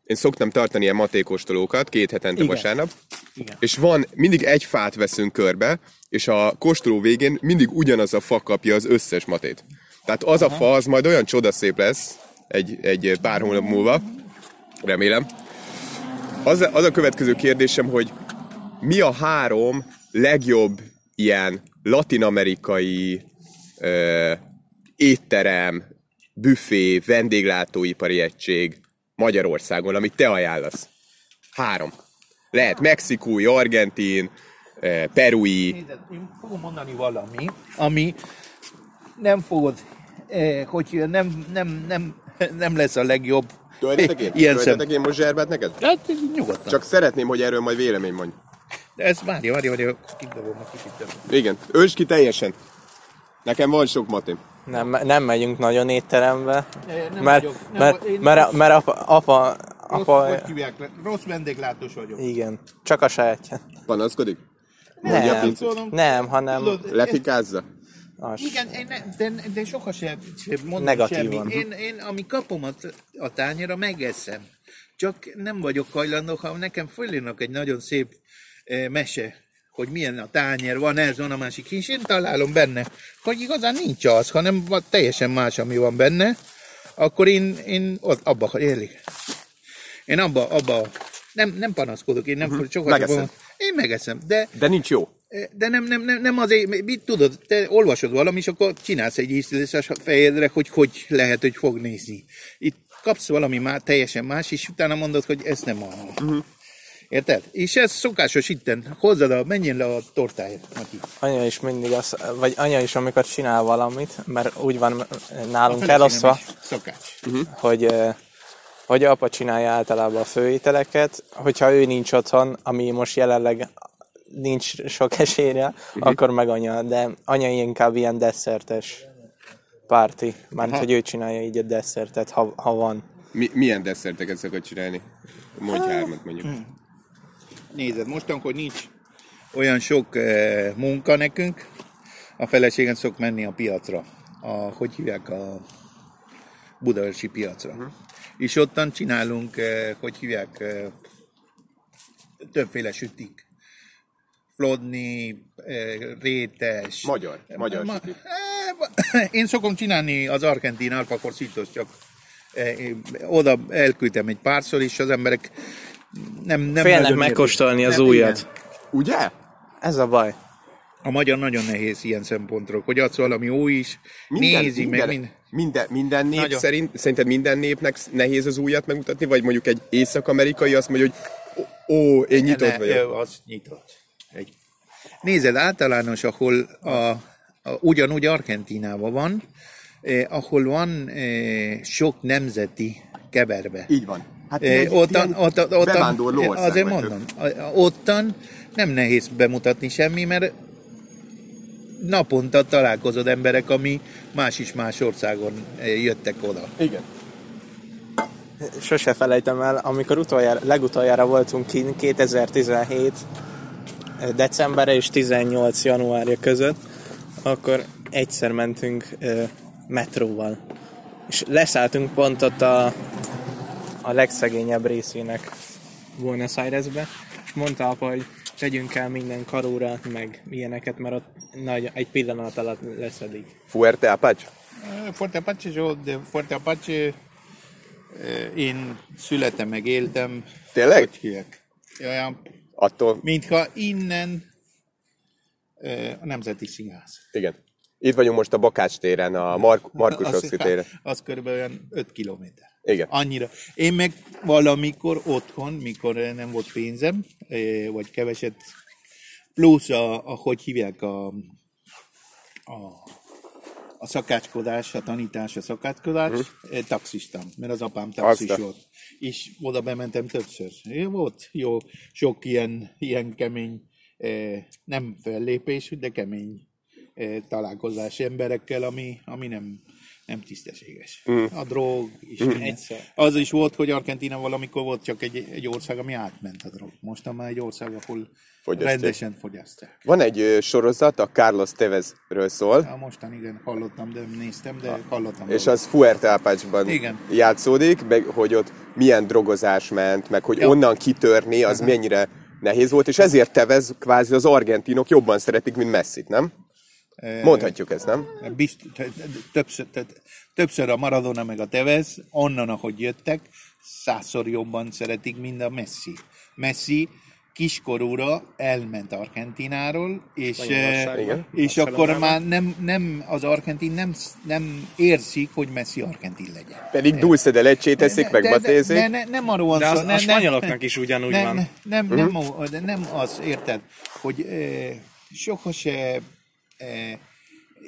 én szoktam tartani ilyen matékostolókat két hetente Igen. vasárnap, Igen. és van, mindig egy fát veszünk körbe, és a kóstoló végén mindig ugyanaz a fa kapja az összes matét. Tehát az a fa, az majd olyan csodaszép lesz egy, egy pár hónap múlva, remélem. Az, az a következő kérdésem, hogy mi a három legjobb ilyen latinamerikai ö, étterem, büfé, vendéglátóipari egység Magyarországon, amit te ajánlasz? Három. Lehet mexikói, argentin, ö, perui. Nézd, én fogom mondani valami, ami nem fogod, eh, hogy nem, nem, nem, nem lesz a legjobb. Töltetek én? Én most zserbát neked? Hát nyugodtan. Csak szeretném, hogy erről majd vélemény mondj. De ez várja, várja, várja, kidobom a kicsit. Igen, ölts ki teljesen. Nekem van sok matém. Nem, nem megyünk nagyon étterembe, nem mert, vagyok, nem mert, én mert, mert apa, apa, Rossz, apa, hogy hívják? Rossz vendéglátós vagyok. igen, csak a sajátján. Panaszkodik? Nem. Tudom. nem, hanem Lefikázza? az. Igen, én ne, de, de soha sem, sem mondom Negatívan. semmi. Én, én, ami kapom a, a tányéra, megeszem. Csak nem vagyok hajlandó, ha nekem fölírnak egy nagyon szép mese, hogy milyen a tányér, van ez, van a másik, és én találom benne, hogy igazán nincs az, hanem teljesen más, ami van benne, akkor én, én ott, abba élik. Én abba, abba nem, nem panaszkodok, én nem uh-huh. Megeszed. fogom- Én megeszem, de De nincs jó. de nem, nem, nem, nem azért, mit tudod, te olvasod valami, és akkor csinálsz egy ízlés a fejedre, hogy hogy lehet, hogy fog nézni. Itt kapsz valami már teljesen más, és utána mondod, hogy ez nem valami. Uh-huh. Érted? És ez szokásos itten. Hozzad a, menjen le a tortáért, Mati. Anya is mindig az, vagy anya is, amikor csinál valamit, mert úgy van nálunk eloszva, is Szokács. hogy, hogy apa csinálja általában a főételeket, hogyha ő nincs otthon, ami most jelenleg nincs sok (laughs) esélyre, akkor meg anya, de anya inkább ilyen desszertes párti, mert hogy ő csinálja így a desszertet, ha, ha van. Mi, milyen desszerteket szokott csinálni? Mondj hármat mondjuk. Nézed, mostan, hogy nincs olyan sok eh, munka nekünk, a feleségem szok menni a piacra. A, hogy hívják a budaörsi piacra. Uh-huh. És ottan csinálunk, eh, hogy hívják, eh, többféle sütik. Flodni, rétes. Magyar, magyar Ma- sütik. Én szokom csinálni az argentin alpakorszítos, csak oda elküldtem egy párszor, és az emberek nem, nem Félnek megkóstolni értik. az Nem, újat. igen. Ugye? Ez a baj. A magyar nagyon nehéz ilyen szempontról, hogy adsz valami új is, nézi, minden, meg minden. minden, minden nép Nagyon. szerint, szerinted minden népnek nehéz az újat megmutatni, vagy mondjuk egy észak-amerikai azt mondja, hogy ó, ó én nyitott Ne, vagyok. ö, Az nyitott. Egy. Nézed, általános, ahol a, a, ugyanúgy Argentinában van, eh, ahol van eh, sok nemzeti keverve. Így van. Hát Eh, egy ottan, ottan, ottan, bevándorló ország azért mondom, a- ottan nem nehéz bemutatni semmi, mert naponta találkozod emberek, ami más is más országon eh, jöttek oda. Igen. Sose felejtem el, amikor utoljára, legutoljára voltunk kint 2017 december és 18 januárja között, akkor egyszer mentünk ö, metróval. És leszálltunk pont ott a, a legszegényebb részének Buenos Airesbe, és mondta apa, hogy tegyünk el minden karóra, meg ilyeneket, mert ott nagy, egy pillanat alatt leszedik. Fuerte Apache? Eh, Forte Apache, jó, de Forte Apache eh, én születem, meg éltem. Tényleg? Hogy hívják? Olyan, Attól, mintha innen eh, a Nemzeti Színház. igen. Itt vagyunk most a Bakács téren, a Mark, Markus téren. az körülbelül olyan 5 kilométer. Igen. Annyira. Én meg valamikor otthon, mikor nem volt pénzem, eh, vagy keveset, plusz a, a hogy hívják a, a, a szakácskodás, a tanítás, a szakácskodás, uh-huh. taxistam, mert az apám taxis Azt a- volt. És oda bementem többször. Volt jó, sok ilyen, ilyen kemény, eh, nem fellépés, de kemény találkozás emberekkel, ami, ami nem, nem tisztességes. Mm. A drog is. minden. Egyszer. Az is volt, hogy Argentina valamikor volt csak egy, egy ország, ami átment a drog. Most már egy ország, ahol Fogyasztják. rendesen fogyasztják. Van egy ö, sorozat, a Carlos Tevezről szól, Ja, mostan igen, hallottam, de nem néztem, de hallottam. és róla. az Fuerte Apache-ban Igen. játszódik, meg hogy ott milyen drogozás ment, meg hogy Ja. onnan kitörni, az mennyire nehéz volt, és ezért Tevez kvázi az argentinok jobban szeretik, mint Messit, nem? Mondhatjuk ezt, nem? Bizt, többször, többször a Maradona meg a Tevez, onnan, ahogy jöttek, százszor jobban szeretik, mint a Messi. Messi kiskorúra elment Argentináról, és, eh, Igen. és akkor már nem, nem, az argentin nem, nem érzik, hogy Messi argentin legyen. Pedig dulce de lecsét teszik, meg batézik. de, ne, nem arról van De az- szó. a ne- spanyoloknak is ugyanúgy nem, van. Nem, nem, nem, o- de nem az, érted, hogy e, soha se,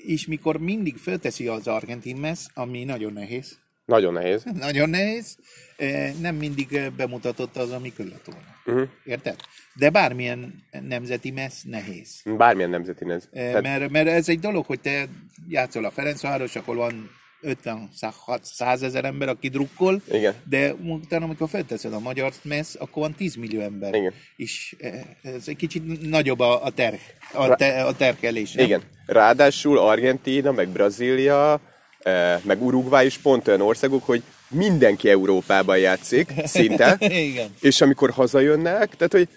és mikor mindig fölteszi az argentin messz, ami nagyon nehéz, Nagyon nehéz. (laughs) nagyon nehéz, e, nem mindig eh, bemutatott az, ami kellett volna. Mhm. Uh-huh. Érted? De bármilyen nemzeti messz nehéz. Bármilyen nemzeti ez. E, mert, mert ez egy dolog, hogy te játszol a Ferencváros, ahol van 50 100 ezer ember, aki drukkol, Igen. de utána, amikor felteszed a magyar messz, akkor van 10 millió ember. Igen. És eh, ez egy kicsit nagyobb a, a, ter, a, te, a terkelés. nem? Igen. Ráadásul Argentína, meg Brazília, eh, meg Uruguay is pont olyan országok, hogy mindenki Európában játszik, szinte. (laughs) Igen. És amikor hazajönnek, tehát hogy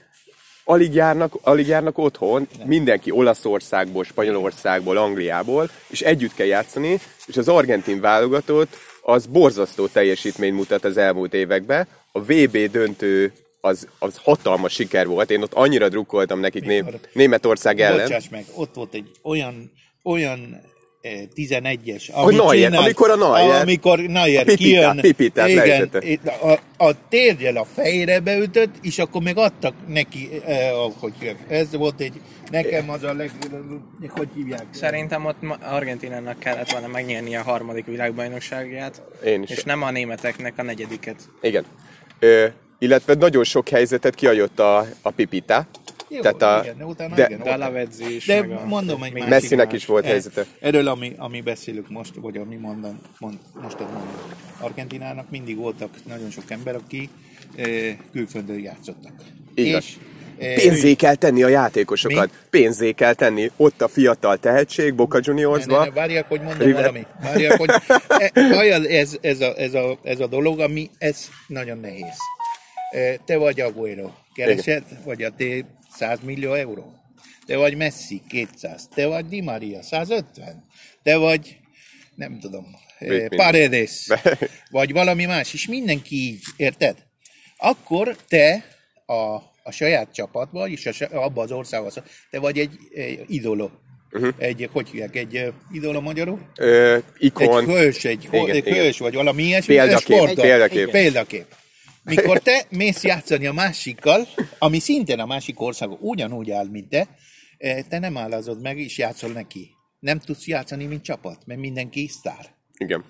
alig járnak, alig járnak otthon, mindenki Olaszországból, Spanyolországból, Angliából, és együtt kell játszani, és az argentin válogatott az borzasztó teljesítményt mutat az elmúlt években. A VB döntő az, az hatalmas siker volt. Én ott annyira drukkoltam nekik Né-? Németország ellen. Bocsáss meg, ott volt egy olyan, olyan 11-es, Hogy Neuer, amikor a Neuer- amikor Neuer a Pipita- kijön, Pipitát igen, a, a térgyel a fejre beütött, és akkor meg adtak neki, eh, hogy hívják. ez volt egy, nekem az a leg, hogy hívják? Szerintem ott Argentinának kellett volna megnyerni a harmadik világbajnokságját, Én is. és nem a németeknek a negyediket. Igen. Ö, illetve nagyon sok helyzetet kiajött a, a Pipita. Jó, Tehát a, igen, de utána de, igen, De a Lavezzi is, De meg a... mondom egy másik Messinek is volt Eh, helyzete. Erről, ami, ami beszélünk most, vagy ami mondom, mond, most mondom. Argentinának mindig voltak nagyon sok ember, aki eh, külföldön játszottak. Igaz. És, eh, Pénzé kell tenni a játékosokat. Mi? Pénzé kell tenni. Ott a fiatal tehetség, Boca ne, ne, ne, Juniorsba. várjak, hogy mondom River- valami. Várjak, hogy e, ez, ez, a, ez, a, ez a dolog, ami ez nagyon nehéz. Eh, Te vagy Aguero, keresed, vagy a té 100 millió euró. Te vagy Messi, 200. Te vagy Di Maria, 150. Te vagy, nem tudom, eh? Paredes, (laughs) vagy valami más, és mindenki így, érted? Akkor te a, a saját csapatban, és a, abban az országban, te vagy egy, egy idolo. Uh-huh. Egy, hogy hívják, egy eh, idolo magyarul? Ö, Egy ikon. hős, egy, Igen, igen, egy igen. hős, vagy valami ilyesmi. Példakép, egy sportol. példakép. Példakép. Mikor te mész játszani a másikkal, ami szintén a másik ország ugyanúgy áll, mint te, eh, te nem állazod meg, és játszol neki. Nem tudsz játszani, mint csapat, mert mindenki sztár. Igen.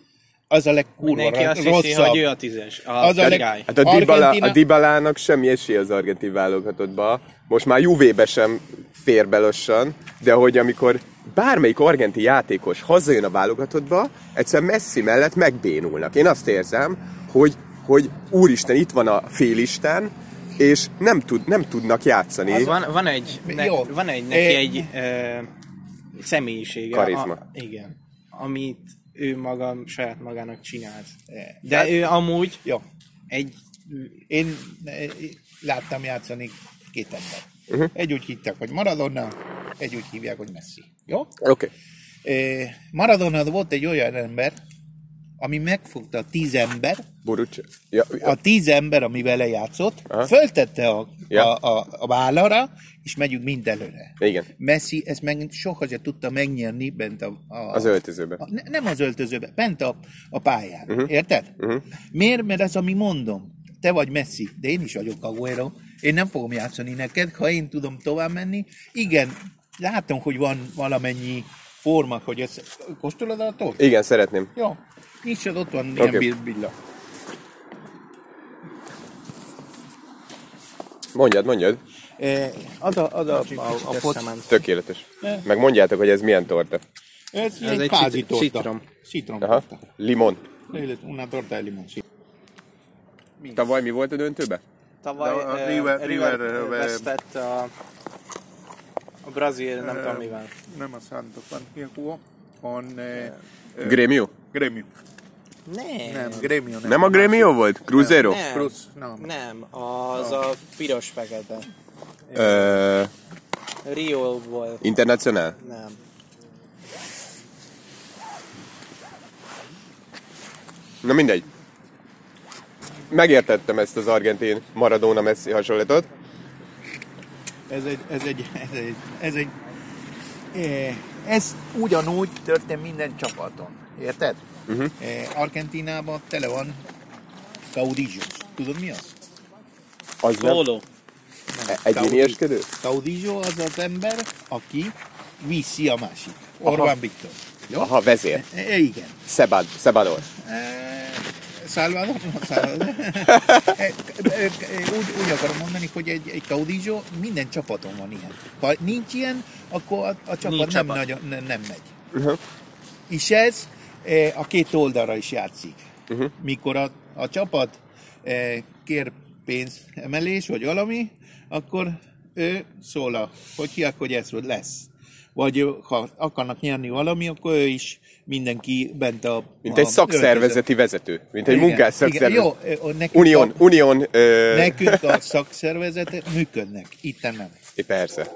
Az a legkurva Mindenki azt rosszabb. hiszi, hogy ő a tízes, a Az a az leg-. Hát a, Dybala, Argentina- a Dybalának semmi esély az argentin válogatottba. Most már Juvébe sem fér be lassan, de hogy amikor bármelyik argenti játékos hazajön a válogatottba, egyszer Messi mellett megbénulnak. Én azt érzem, hogy, hogy úristen, itt van a félisten, és nem, tud, nem tudnak játszani. Van, van egy, ne, Jó. van egy neki egy ö, személyisége. Karizma. A, igen. Amit ő maga saját magának csinált. De ő amúgy Jó. egy Én eh, láttam játszani két ember. Uh-huh. Egy úgy hittek, hogy Maradona, egy úgy hívják, hogy Messi. Jó? Oké. Okay. Maradona volt egy olyan ember, ami megfogta a tíz ember. Ja, ja. a tíz ember, ami vele játszott, Aha. föltette a, Ja. a, a, a vállalra, és megyünk mind előre. Igen. Messi ezt meg soha se tudta megnyerni bent a, a, Az öltözőbe. a, ne, nem az öltözőbe, bent a, a pályán. Uh-huh. Érted? Uh-huh. Miért? Mert ez, ami mondom. Te vagy Messi, de én is vagyok Aguero. Én nem fogom játszani neked, ha én tudom tovább menni. Igen, látom, hogy van valamennyi forma, hogy ez... Kóstolod a tort? Igen, szeretném. Jó. Nyissad, ott van ilyen okay. billa. Mondjad, mondjad. Eh, Az a, az a, a, a pot, összement. Tökéletes. Ne. Meg mondjátok, hogy ez milyen torta. ez, Ez egy egy kvázi torta. citrom. Citrom Aha. torta. Limon. Una torta de limon. Tavaly mi volt a döntőbe? Tavaly a uh, River- River, River, River eh, vesztett a, a brazil, nem tudom mivel. Nem a Santos van ilyen kuva, on eh, Grêmio? Gremio. Nem. Nem, Gremio nem. Nem a Grêmio volt? Cruzeiro? Nem. Cruz, nem. Nem, az a piros-fekete. Ö, Rio volt. Internacional? Nem. Na mindegy. Megértettem ezt az argentin Maradona Messi hasonlatot. Ez egy, ez egy, ez egy, ez egy, eh, ez ugyanúgy történt minden csapaton. Érted? Uh-huh. Argentinában tele van caudillos. Tudod mi az? Az nem Póló. egyénieskedő? Caudillo az az ember, aki viszi a másik. Orbán Viktor. Jó? Aha, vezér. E, igen. Sebad, Sebador. Eh, Salvador, no, Salvador. (laughs) Eh, eh, eh, úgy, úgy akarom mondani, hogy egy, egy caudillo minden csapaton van ilyen. Ha nincs ilyen, akkor a, a csapat Nincs nem, csapat. nagyon, nem, nem megy. Uh-huh. És ez eh, a két oldalra is játszik. Uh-huh. Mikor a, a csapat eh, kér pénzemelés, vagy valami, akkor ő szól, a, hogy hiák, hogy ez lesz. Vagy ha akarnak nyerni valami, akkor ő is mindenki bent a... Mint a egy szakszervezeti vezető. Mint egy Igen, munkás szakszervezet. Jó, nekünk Unión, a- Unión, ö, Nekünk a szakszervezetek működnek, itt nem. É, persze.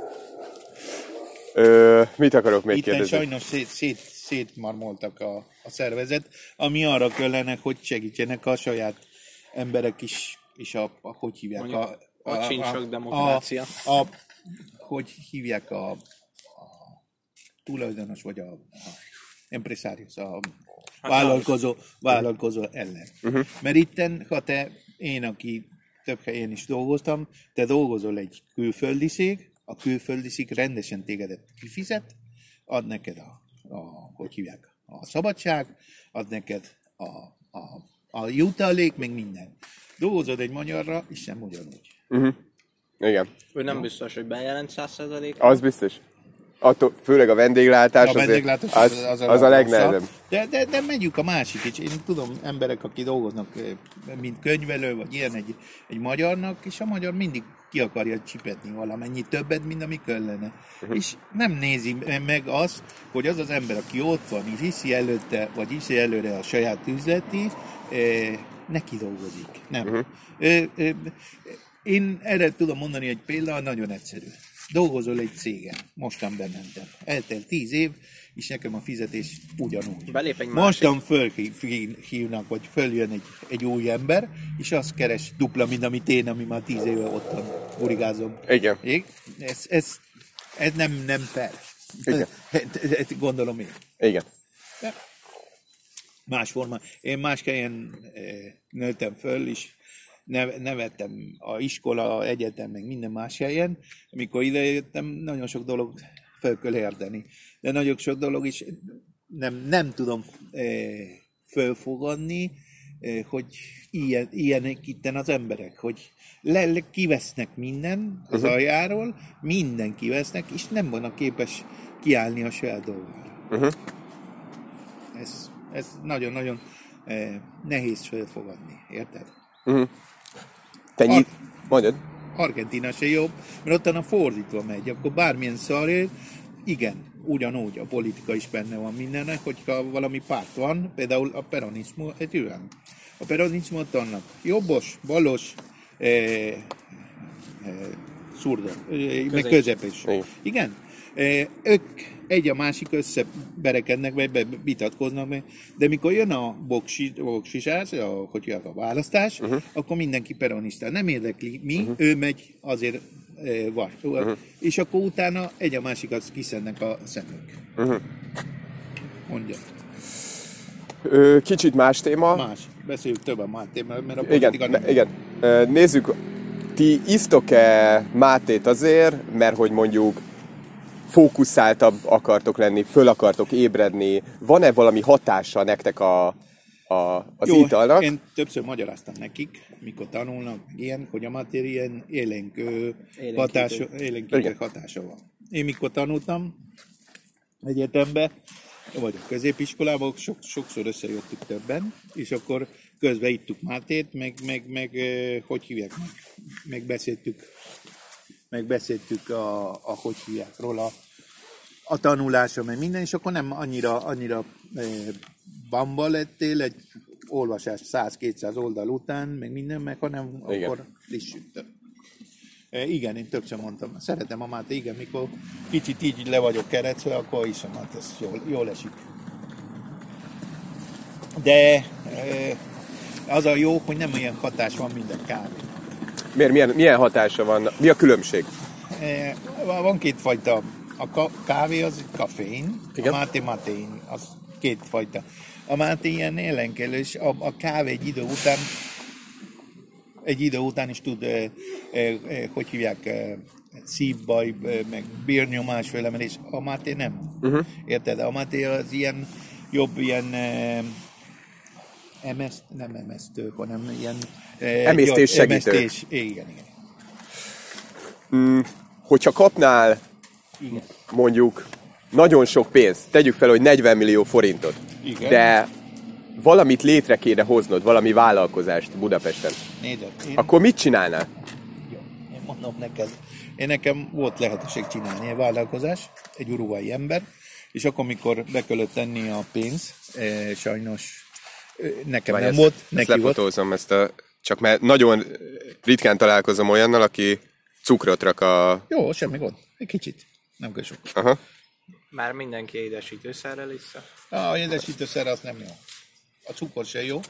Ö, mit akarok még Itt kérdezni? sajnos szét, szét, szétmarmoltak a, a szervezet, ami arra kellene, hogy segítsenek a saját emberek is, és a, a hogy hívják Mondjuk, a, a, ott sincs sok demokrácia. A, a, hogy hívják a, a tulajdonos, vagy a, a empresárius, a vállalkozó, vállalkozó ellen. Uh-huh. Mert itten, ha te, én, aki több helyen is dolgoztam, te dolgozol egy külföldi szég, a külföldi szég rendesen tégedet kifizet, ad neked a, a hogy hívják, a szabadság, ad neked a, a, a jutalék, meg minden. Dolgozod egy magyarra, és sem ugyanúgy. Igen, Ő nem biztos, hogy bejelent 100%. az biztos. Attól, főleg a vendéglátás, A azért, vendéglátás az, az, az a legnehezebb. De, de, de megyünk a másik is. Én tudom emberek, akik dolgoznak, eh, mint könyvelő, vagy ilyen egy, egy magyarnak, és a magyar mindig ki akarja csipetni valamennyi többet, mint ami kellene. Uh-huh. És nem nézi meg azt, hogy az az ember, aki ott van, és hiszi előtte, vagy hiszi előre a saját üzleti, eh, neki dolgozik. Nem. Uh-huh. Eh, eh, én erre tudom mondani egy példa, nagyon egyszerű. Dolgozol egy cégen, mostan bementem. Eltelt tíz év, és nekem a fizetés ugyanúgy. Belép egy Mostan fölhívnak, vagy följön egy, egy új ember, és azt keres dupla, mint amit én, ami már tíz éve ottan burigázom. Igen. Ég? Ez, ez, ez nem, nem fair. Igen. Ezt Gondolom én. Igen. De más forma. Én más helyen eh, nőttem föl, és nevettem a iskola, egyetem, meg minden más helyen. Amikor idejöttem, nagyon sok dolog fel kell érdeni. De nagyon sok dolog is nem, nem tudom eh, fölfogadni, eh, hogy ilyen, ilyenek itten az emberek, hogy le, le, kivesznek minden az uh-huh. aljáról, minden kivesznek, és nem vannak képes kiállni a saját dolgára. Uh-huh. Ez, ez nagyon-nagyon eh, nehéz felfogadni, érted? Te nyit... Mondjad. Argentina se jobb, mert ott a fordítva megy, akkor bármilyen szarért, igen, ugyanúgy a politika is benne van mindennek, hogyha valami párt van, például a peronizmus egy olyan. A peronizmus annak jobbos, balos, eh, eh, szurda, eh, meg közepes. Igen. Igen. Eh, ők egy a másik összeberekednek, vagy vitatkoznak, de mikor jön a boksi, boksisás, a, hogy hívják, a választás, uh-huh. akkor mindenki peronista. Nem érdekli mi, uh-huh. ő megy azért eh, vas. Uh-huh. És akkor utána egy a másikat kiszednek a szemük. Uh-huh. Mondja. Kicsit más téma. Más. Beszéljük többen már témában, mert a Igen, nem... igen. Nézzük, ti isztok-e mátét azért, mert hogy mondjuk fókuszáltabb akartok lenni, föl akartok ébredni, van-e valami hatása nektek a, a, az Jó, italnak? én többször magyaráztam nekik, mikor tanulnak, ilyen, hogy a matéri ilyen élénk, ö, Élénkítő. hatása, Igen. hatása van. Én mikor tanultam egyetembe, vagy a középiskolában, sok, sokszor összejöttük többen, és akkor közben ittuk Mátét, meg, meg, meg hogy hívják, meg, megbeszéltük, megbeszéltük a, a, hogy hívják róla, a tanulása, meg minden, és akkor nem annyira, annyira eh, bamba lettél egy olvasás 100-200 oldal után, meg minden, meg hanem Igen. akkor lissüttök. E, igen, én többször mondtam, szeretem a Máté, igen, mikor kicsit így le vagyok keretve, akkor iszom, hát ez jól, jól esik. De e, az a jó, hogy nem olyan hatás van minden kávé. Miért, milyen, milyen hatása van? Mi a különbség? Eh, Van kétfajta. A ka- kávé az kafein, Igen. a máté matéin, az kétfajta. A máté ilyen élenkelő, és a, a kávé egy idő után egy idő után is tud, eh, eh, eh, hogy hívják, eh, szívbaj, eh, meg bérnyomás felemelés. A máté nem. Uh-huh. Érted? A máté az ilyen jobb ilyen eh, emeszt, nem emesztő, hanem ilyen eh, Emésztés jobb- segítő. emésztés. Igen, igen. Hogyha kapnál igen. mondjuk nagyon sok pénzt, tegyük fel, hogy 40 millió forintot, Igen. de valamit létre kéne hoznod, valami vállalkozást Budapesten, Nézd, én, akkor mit csinálnál? jó, én mondom neked, én nekem volt lehetőség csinálni egy vállalkozás, egy uruguayi ember, és akkor, amikor be kellett tenni a pénz, eh, sajnos eh, nekem Várj, nem ezt- volt, ezt neki volt. lefotózom ezt a... Csak mert nagyon ritkán találkozom olyannal, aki cukrot rak a... Jó, semmi gond. Egy kicsit. Nem kell sok. Aha. Már mindenki édesítőszerrel vissza. A édesítőszer az nem jó. A cukor se jó,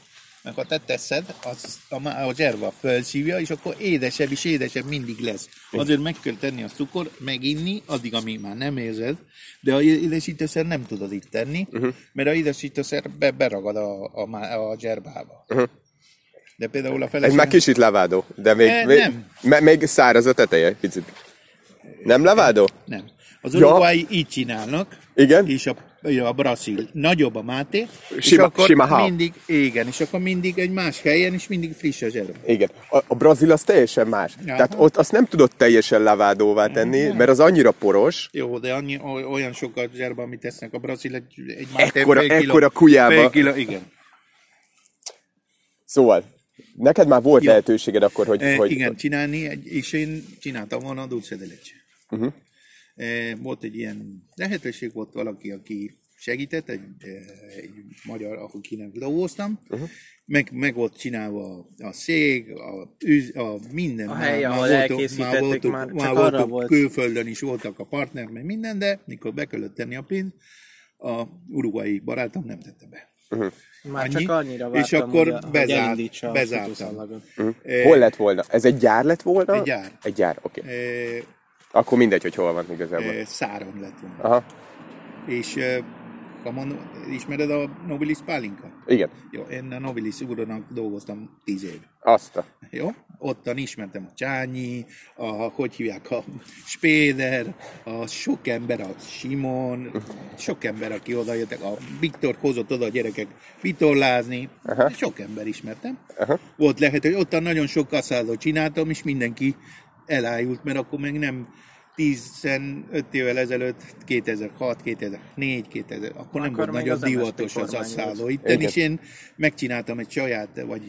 mert ha te teszed, az a, a zserba felszívja, és akkor édesebb és édesebb mindig lesz. Azért meg kell tenni a cukor, meginni, addig, amíg már nem érzed, de a édesítőszer nem tudod itt tenni, uh-huh. mert a édesítőszer be, beragad a, a, a zserbába. Uh-huh. De például a Ez feleség... már kicsit levádó, de még, Eh, még, nem. me- még száraz a teteje, picit. Nem levádó? Nem. Az Ja. uruguayi így csinálnak, Igen? és a, a brazil nagyobb a máté, és Sima- akkor sima mindig, igen, és akkor mindig egy más helyen, és mindig friss a zserba. Igen. A, a brazil az teljesen más. Aha. Tehát ott azt nem tudod teljesen levádóvá tenni, mert az annyira poros, Jó, de annyi, oly- olyan sokat zserba, amit tesznek a brazil, egy, egy máté Ekkora- fél ekkora kujába. Fél kiló, igen. Szóval, neked már volt Jó. lehetőséged akkor, hogy... E, hogy igen, csinálni, egy, és én csináltam volna a dulce de leche. Uh-huh. E, volt egy ilyen lehetőség, volt valaki, aki segített, egy, e, egy magyar, akinek dolgoztam, uh-huh. meg, meg volt csinálva a szég, a, üz, a minden. A hely, ahol elkészítették voltunk, már, csak már arra voltunk volt. külföldön is voltak a partner, meg minden, de mikor be kellett tenni a pénzt, a uruguayi barátom nem tette be. Már Annyi. csak annyira vártam, És akkor hogy, a- hogy bezárt- a bezártam. futószallagot. E, Hol lett volna? Ez egy gyár lett volna? Egy gyár. Egy gyár, oké. e, Akkor mindegy, hogy hol van igazából. száron lett volna. Aha, És Kamon, ismered a Nobilis pálinka? igen. Jó, én a Nobilis úronak dolgoztam tíz év. Azt a... Jó? Ottan ismertem a Csányi, a, hogy hívják, a Spéder, a sok ember, a Simon, sok ember, aki oda jöttek, a Viktor hozott oda a gyerekek vitorlázni, Aha. sok ember ismertem. Aha. Volt lehet, hogy ottan nagyon sok kaszádot csináltam, és mindenki elájult, mert akkor még nem 15 évvel ezelőtt, 2006, 2004, 2000, akkor nem Akkor volt még nagyon divatos az asszálló. volt. Itten is én megcsináltam egy saját, vagy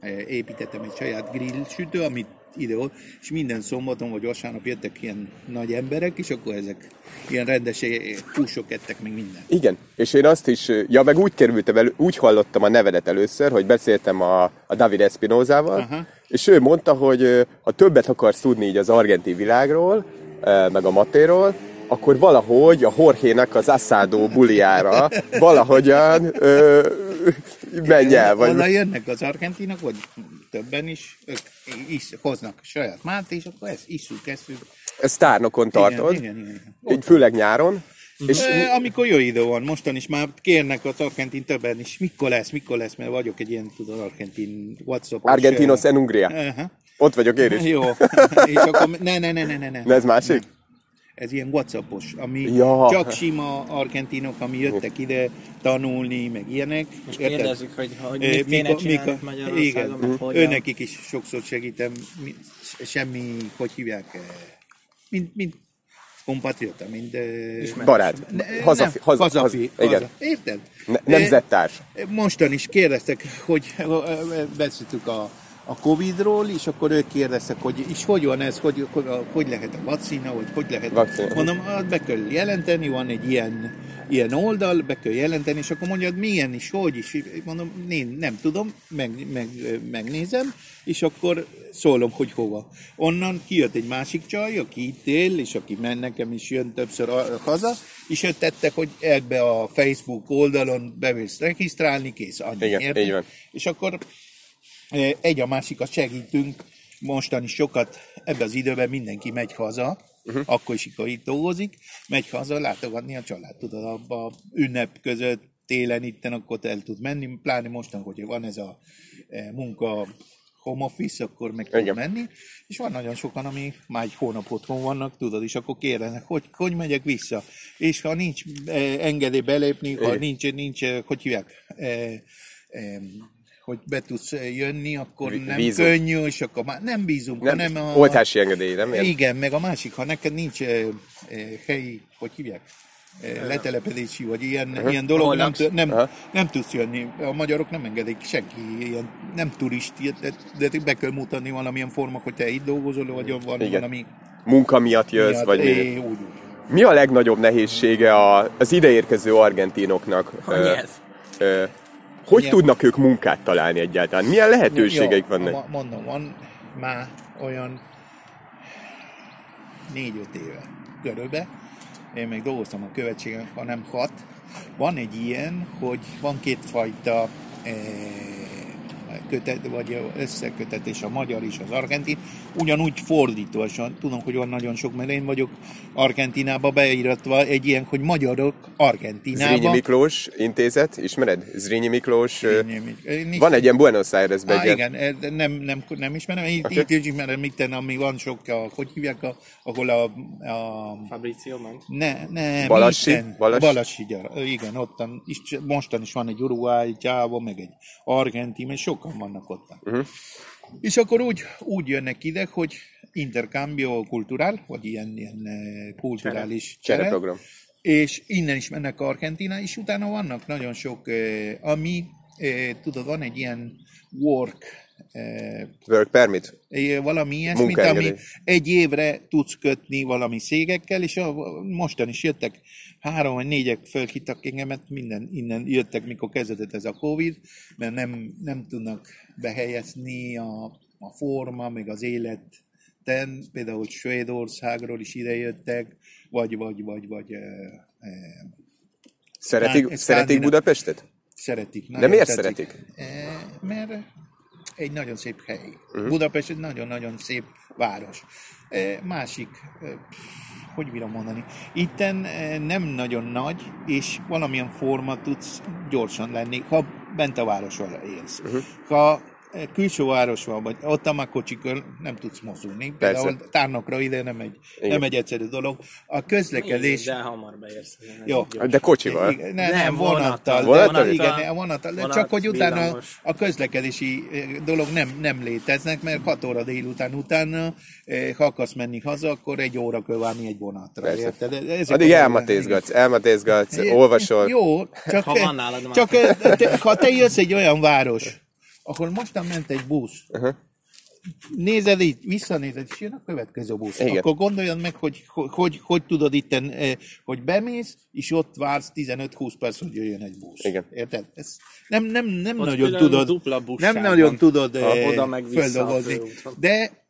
eh, építettem egy saját grill sütő, amit ide és minden szombaton vagy vasárnap jöttek ilyen nagy emberek, és akkor ezek ilyen rendes eh, húsok ettek meg minden. Igen, és én azt is, ja, meg úgy kerültem elő, úgy hallottam a nevedet először, hogy beszéltem a, a David Espinozával, Aha. És ő mondta, hogy ha többet akarsz tudni így az argentin világról, meg a matéról, akkor valahogy a Jorgének az Asado buliára valahogyan ö, menj el. Vagy... Onnan jönnek az argentinak, vagy többen is, ők is hoznak saját mát, és akkor ezt isszuk, eszünk. Ezt tárnokon tartod, Igen, igen, igen. így főleg nyáron, és E, amikor jó idő van, mostan is már kérnek az argentin többen is, mikor lesz, mikor lesz, mert vagyok egy ilyen, tudod, argentin whatsapp Argentinos en Hungria. Aha. Ott vagyok én is. Jó, (laughs) és akkor ne, ne, ne, ne, ne, ne. Ez másik? Ez ilyen whatsappos, ami Ja. csak sima argentinok, ami jöttek ide tanulni, meg ilyenek. És Érted? kérdezzük, hogy, hogy mit kéne mikor- csinálni mikor- Magyarországon, Igen, meg őnekik is sokszor segítem, mi- semmi, hogy hívják, eh, mint, mint kompatriota, mint... eh, Barát. Hazafi. nem, haza, hazafi, haza, igen. haza. Érted? Ne, nemzettárs. Mostan is kérdeztek, hogy beszéltük a, a Covid-ról, és akkor ők kérdeztek, hogy és hogy van ez, hogy, hogy, hogy lehet a vakcina, vagy hogy lehet... Vakcina. Mondom, hát be kell jelenteni, van egy ilyen, ilyen oldal, be kell jelenteni, és akkor mondjad, milyen is, hogy is. Mondom, én nem tudom, meg, meg, megnézem, és akkor szólom, hogy hova. Onnan kijött egy másik csaj, aki itt él, és aki men nekem is jön többször a- haza, és őt tettek, hogy ebbe a Facebook oldalon bevész regisztrálni, kész, annyi, Igen, érted? így van. És akkor eh, egy a másikat segítünk, mostan is sokat, ebbe az időben mindenki megy haza, uh-huh. akkor is, itt dolgozik, megy haza látogatni a család, tudod, abba a ünnep között, télen itten, akkor el tud menni, pláne mostan, hogy van ez a eh, munka home office, akkor meg tud Igen. menni, és van nagyon sokan, ami már egy hónap otthon vannak, tudod, és akkor kérdeznek, hogy, hogy megyek vissza, és ha nincs eh, engedély belépni, ha Igen. nincs, nincs, hogy hívják, eh, eh, hogy be tudsz jönni, akkor nem vízum. könnyű, és akkor már nem bízunk, Nem, hanem a... oltási engedély, nem? Ilyen? Igen, meg a másik, ha neked nincs eh, eh, helyi, hogy hívják, eh, letelepedési, vagy ilyen, uh-huh. ilyen dolog, nem, laksz. nem, nem tudsz jönni. A magyarok nem engedik senki, ilyen, nem turist, de, de be kell mutatni valamilyen forma, hogy te itt dolgozol, vagy van Igen. valami Munka miatt jössz, miatt. vagy mi? É, úgy, úgy. Mi a legnagyobb nehézsége a, az ideérkező argentinoknak? A Ö, nyelv. ö, hogy Nyelv. tudnak ők munkát találni egyáltalán? Milyen lehetőségeik Jó, vannak? Mondom, van már olyan négy-öt éve körülbe, én még dolgoztam a követségen, hanem hat. Van egy ilyen, hogy van kétfajta eh, kötet, vagy összekötetés a magyar és az argentin, ugyanúgy fordítósan, tudom, hogy van nagyon sok, mert én vagyok Argentinába beíratva egy ilyen, hogy magyarok Argentinába. Zrínyi Miklós intézet, ismered? Zrínyi Miklós, Én is- van egy ilyen Buenos Airesben. Á, igen, nem, nem, nem ismerem. Itt, Oké. itt is ismerem, itt, ami van sok, a, hogy hívják, a, ahol a, a Fabrizio ment. ne, ne, Balassi? itten, Balassi? Balassi gyar, igen, ottan, is, mostan is van egy Uruguay, Csávó, meg egy Argentin, és sokan vannak ott. Uh-huh. És akkor úgy, úgy jönnek ide, hogy intercambio cultural, vagy ilyen, ilyen eh, kulturális csere, Csereprogram. és innen is mennek Argentina, és utána vannak nagyon sok, eh, ami, eh, tudod, van egy ilyen work, eh, Work permit? eh, valami ilyesmit, ami egy évre tudsz kötni valami szégekkel, és a, mostan is jöttek három vagy négyek fölhittak engemet, minden innen jöttek, mikor kezdődött ez a Covid, mert nem, nem tudnak behelyezni a, a forma, meg az élet ten, például Svédországról is idejöttek, vagy, vagy, vagy, vagy eh, eh, Szeretik, Skán- szeretik Budapestet? szeretik. De miért tetszik. szeretik? Eh, Mert egy nagyon szép hely. Uh-huh. Budapest egy nagyon-nagyon szép város. Másik, hogy bírom mondani, itten nem nagyon nagy, és valamilyen forma tudsz gyorsan lenni, ha bent a városban élsz. Uh-huh. Ha külső város van, vagy ott már kocsikön nem tudsz mozulni. Például tárnokra ide nem egy, nem egy egyszerű dolog. A közlekedés... De hamar beérsz. Jó. De kocsival. Igen, nem, nem, vonattal. vonattal. Vonattal? De, igen, vonattal. Vonat, Csak hogy utána villamos. a közlekedési eh, dolog nem, nem léteznek, mert 6 óra délután utána, eh, ha akarsz menni haza, akkor egy óra kell várni egy vonatra. Persze. Érted? Ezek Addig elmatézgatsz, elmatézgatsz, olvasol. Jó, csak, Ha van nálad csak te, ha te jössz egy olyan város, ahol mostan ment egy busz, uh-huh. nézed így, visszanézed, és jön a következő busz. Igen. Akkor gondoljad meg, hogy hogy, hogy, hogy tudod itten, eh, hogy bemész, és ott vársz 15-20 perc, hogy jöjjön egy busz. Igen. Érted? Ez nem, nem, nem Ott nagyon tudod, dupla nem nagyon tudod eh, oda meg főúton. De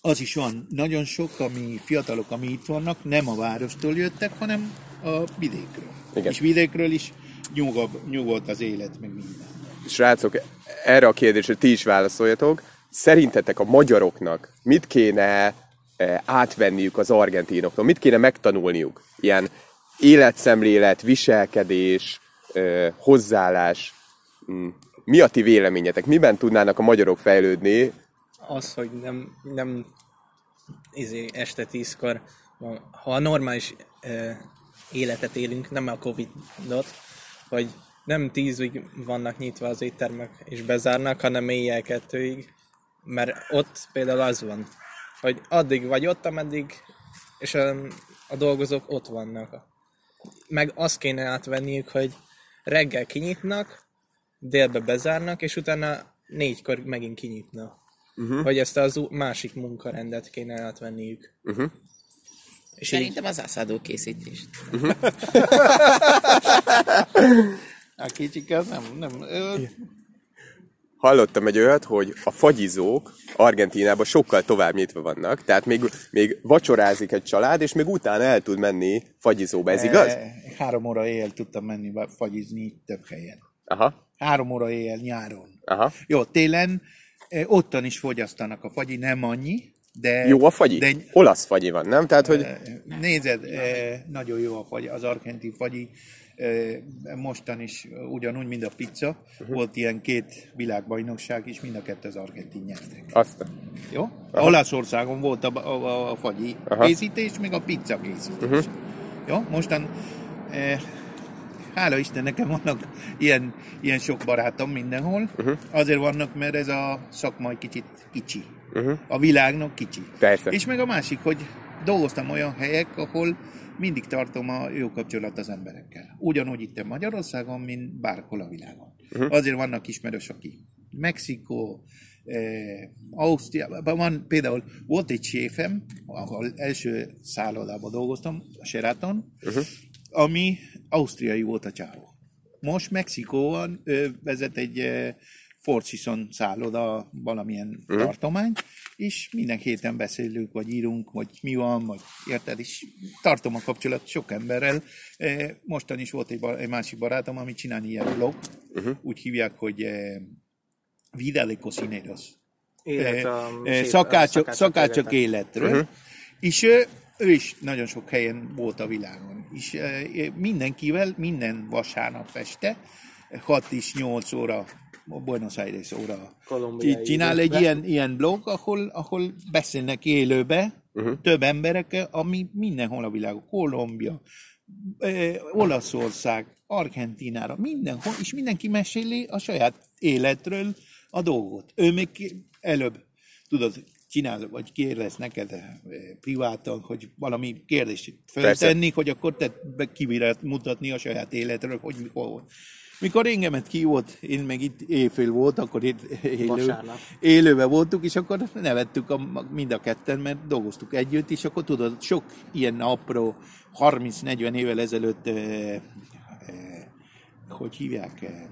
az is van, nagyon sok, ami fiatalok, ami itt vannak, nem a várostól jöttek, hanem a vidékről. Igen. És vidékről is nyugodt, nyugodt az élet, meg minden. Srácok, erre a kérdésre ti is válaszoljatok. Szerintetek a magyaroknak mit kéne eh, átvenniük az argentinoktól? Mit kéne megtanulniuk? Ilyen életszemlélet, viselkedés, eh, hozzáállás. Mm. Mi a ti véleményetek? Miben tudnának a magyarok fejlődni? Az, hogy nem, nem izé, este tízkor, ha a normális ö, életet élünk, nem a Covid-ot, hogy nem tízig vannak nyitva az éttermek és bezárnak, hanem éjjel kettőig, mert ott például az van, hogy addig vagy ott, ameddig, és a, a dolgozók ott vannak. Meg azt kéne átvenniük, hogy reggel kinyitnak, délbe bezárnak, és utána négykor megint kinyitnak. Uh-huh. Hogy ezt az másik munkarendet kéne átvenniük. Uh-huh. És így, Szerintem az ászádó készítést. (laughs) A kicsik az nem, nem, ö, Hallottam egy olyat, hogy a fagyizók Argentinában sokkal tovább nyitva vannak, tehát még, még vacsorázik egy család, és még utána el tud menni fagyizóba. Ez igaz? eh, Három óra éjjel tudtam menni fagyizni több helyen. Aha, Három óra éjjel nyáron. aha. Jó, télen eh, ottan is fogyasztanak a fagyi, nem annyi, de... Jó a fagyi? De, Olasz fagyi van, nem? Tehát, hogy Nézed, eh, nagyon jó a fagy, az argentin fagyi, mostan is ugyanúgy, mint a pizza. Mhm. Volt ilyen két világbajnokság is, mind a kettő az argentin nyertek. azt... Jó? Olaszországon volt a, a, a fagyi Aha. Készítés, meg a pizza készítés. Uh-huh. Jó? Mostan eh, hála Isten, nekem vannak ilyen, ilyen sok barátom mindenhol. Uh-huh. Azért vannak, mert ez a szakma egy kicsit kicsi. Uh-huh. A világnak kicsi. Persze. És meg a másik, hogy dolgoztam olyan helyek, ahol mindig tartom a jó kapcsolat az emberekkel. Ugyanúgy itt Magyarországon, mint bárhol a világon. Uh-huh. Azért vannak ismerős, aki Mexikó, eh, Ausztriában van, például volt egy séfem, ahol első szállodában dolgoztam, a Sheraton, uh-huh. ami ausztriai volt a csávó. Most Mexikóban ő vezet egy Four Seasons szálloda, valamilyen uh-huh. tartomány, és minden héten beszélünk, vagy írunk, vagy mi van, vagy érted, és tartom a kapcsolat sok emberrel. Eh, Mostan is volt egy, bar- egy másik barátom, ami csinál ilyen blog, uh-huh. úgy hívják, hogy eh, Vida de Cocineros. Élet a- Eh, a Szakácsok, szakácsok életről. Uh-huh. És ő, ő is nagyon sok helyen volt a világon. És eh, mindenkivel, minden vasárnap este, 6 és 8 óra, Buenos Aires óra. Kolumbiai Csinál egy időben. ilyen, ilyen blog, ahol, ahol beszélnek élőbe uh-huh. több emberekkel, ami mindenhol a világon. Kolumbia, eh, Olaszország, Argentinára, mindenhol, és mindenki meséli a saját életről a dolgot. Ő még ki- előbb, tudod, csinál, vagy kérdez neked eh, privátan, hogy valami kérdést feltenni, hogy akkor te kibírod mutatni a saját életről, hogy mikor volt. Mikor engemet ki volt, én meg itt éjfél volt, akkor itt élő, élőben voltunk, és akkor nevettük a, mind a ketten, mert dolgoztuk együtt, és akkor tudod, sok ilyen apró, 30-40 évvel ezelőtt, eh, eh, hogy hívják, eh,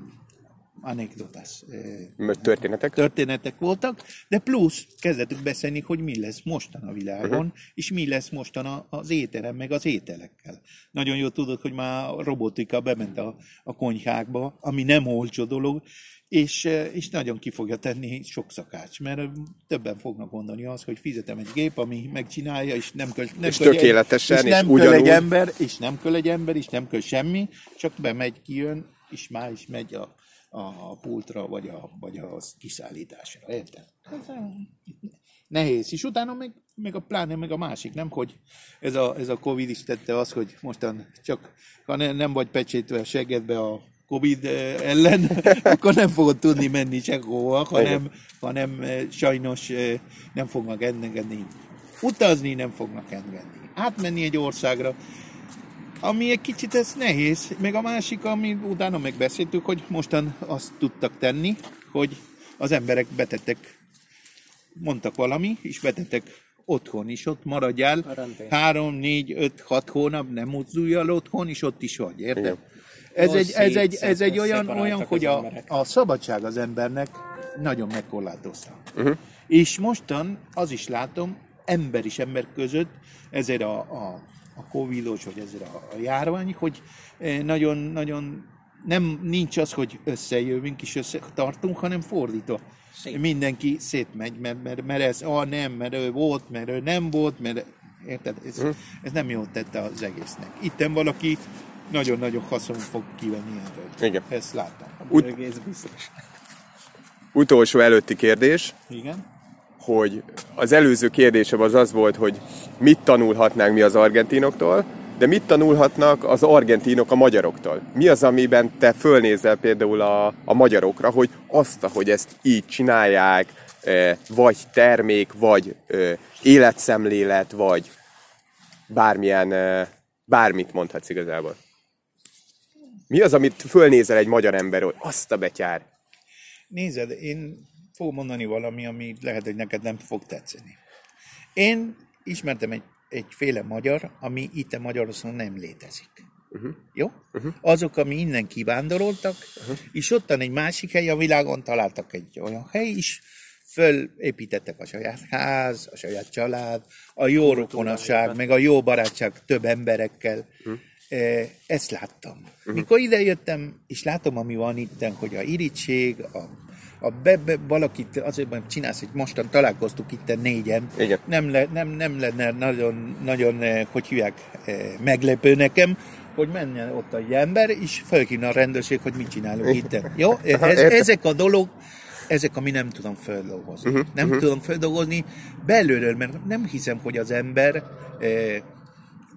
anekdotás, eh, történetek. történetek voltak, de plusz kezdetük beszélni, hogy mi lesz mostan a világon, uh-huh. és mi lesz mostan az éteren, meg az ételekkel. Nagyon jól tudod, hogy már a robotika bement a, a konyhákba, ami nem olcsó dolog, és, és nagyon ki fogja tenni sok szakács, mert többen fognak mondani azt, hogy fizetem egy gép, ami megcsinálja, és nem kell, nem És egy- tökéletesen, és és nem kell egy ugyanúgy. ember, és nem kell egy ember, és nem kell semmi, csak bemegy, kijön, és már is megy a, a pultra, vagy a, vagy a kiszállításra. Érted? Eh, Nehéz. És utána meg, meg a pláne, meg a másik, nem? Hogy ez a, ez a Covid is tette az, hogy mostan csak, ha ne, nem vagy pecsétve a seggedbe a Covid ellen, (laughs) akkor nem fogod tudni menni sehova, hanem, hanem sajnos nem fognak engedni. Utazni nem fognak engedni. Átmenni egy országra, ami egy kicsit ez nehéz, meg a másik, ami utána megbeszéltük, hogy mostan azt tudtak tenni, hogy az emberek betettek, mondtak valami, és betettek otthon is, ott maradjál, Karantén. három, négy, öt, hat hónap, nem mozdulj el otthon, és ott is vagy, érted? Igen. Ez egy, ez egy, ez egy olyan, olyan hogy a, a szabadság az embernek nagyon megkorlátozta. Uh-huh. És mostan az is látom, ember is ember között, ezért a, a, a covidos, vagy ezért a, a járvány, hogy eh, nagyon, nagyon nem nincs az, hogy összejövünk és összetartunk, hanem fordítva. Szét. Mindenki szétmegy, mert, mert, mert ez, ah nem, mert ő volt, mert ő nem volt, mert érted? Ez, ez nem jót tette az egésznek. Itten valaki nagyon-nagyon haszon fog kivenni ebből. Igen. Ezt láttam. Ut- Egész biztos. utolsó előtti kérdés, Igen? Hogy az előző kérdésem az az volt, hogy mit tanulhatnánk mi az argentinoktól, de mit tanulhatnak az argentinok a magyaroktól? Mi az, amiben te fölnézel például a, a magyarokra, hogy azt, hogy ezt így csinálják, eh, vagy termék, vagy eh, életszemlélet, vagy bármilyen, eh, bármit mondhatsz igazából. Mi az, amit fölnézel egy magyar ember, hogy azt a betyár? Nézed, én fogom mondani valami, ami lehet, hogy neked nem fog tetszeni. Én ismertem egy, egyféle magyar, ami itt a Magyarországon nem létezik. Uh-huh. Jó? Uh-huh. Azok, ami innen kivándoroltak, uh-huh. és ottan egy másik hely a világon találtak egy olyan hely is, fölépítettek a saját ház, a saját család, a jó rokonasság, meg a jó barátság több emberekkel. Uh-huh. Ezt láttam. Uh-huh. Mikor idejöttem, és látom, ami van itt, hogy a irítség, a, a be, be, valakit azért mert csinálsz, hogy mostan találkoztuk itt négyen, Igen. nem, le, nem, nem lenne nagyon, nagyon, eh, hogy hívják, eh, meglepő nekem, hogy menne ott egy ember, és felhívna a rendőrség, hogy mit csinálunk itt. Jó? (laughs) Ez, ezek a dolog, ezek, ami nem tudom feldolgozni. Uh-huh, nem uh-huh. tudom feldolgozni belülről, mert nem hiszem, hogy az ember eh,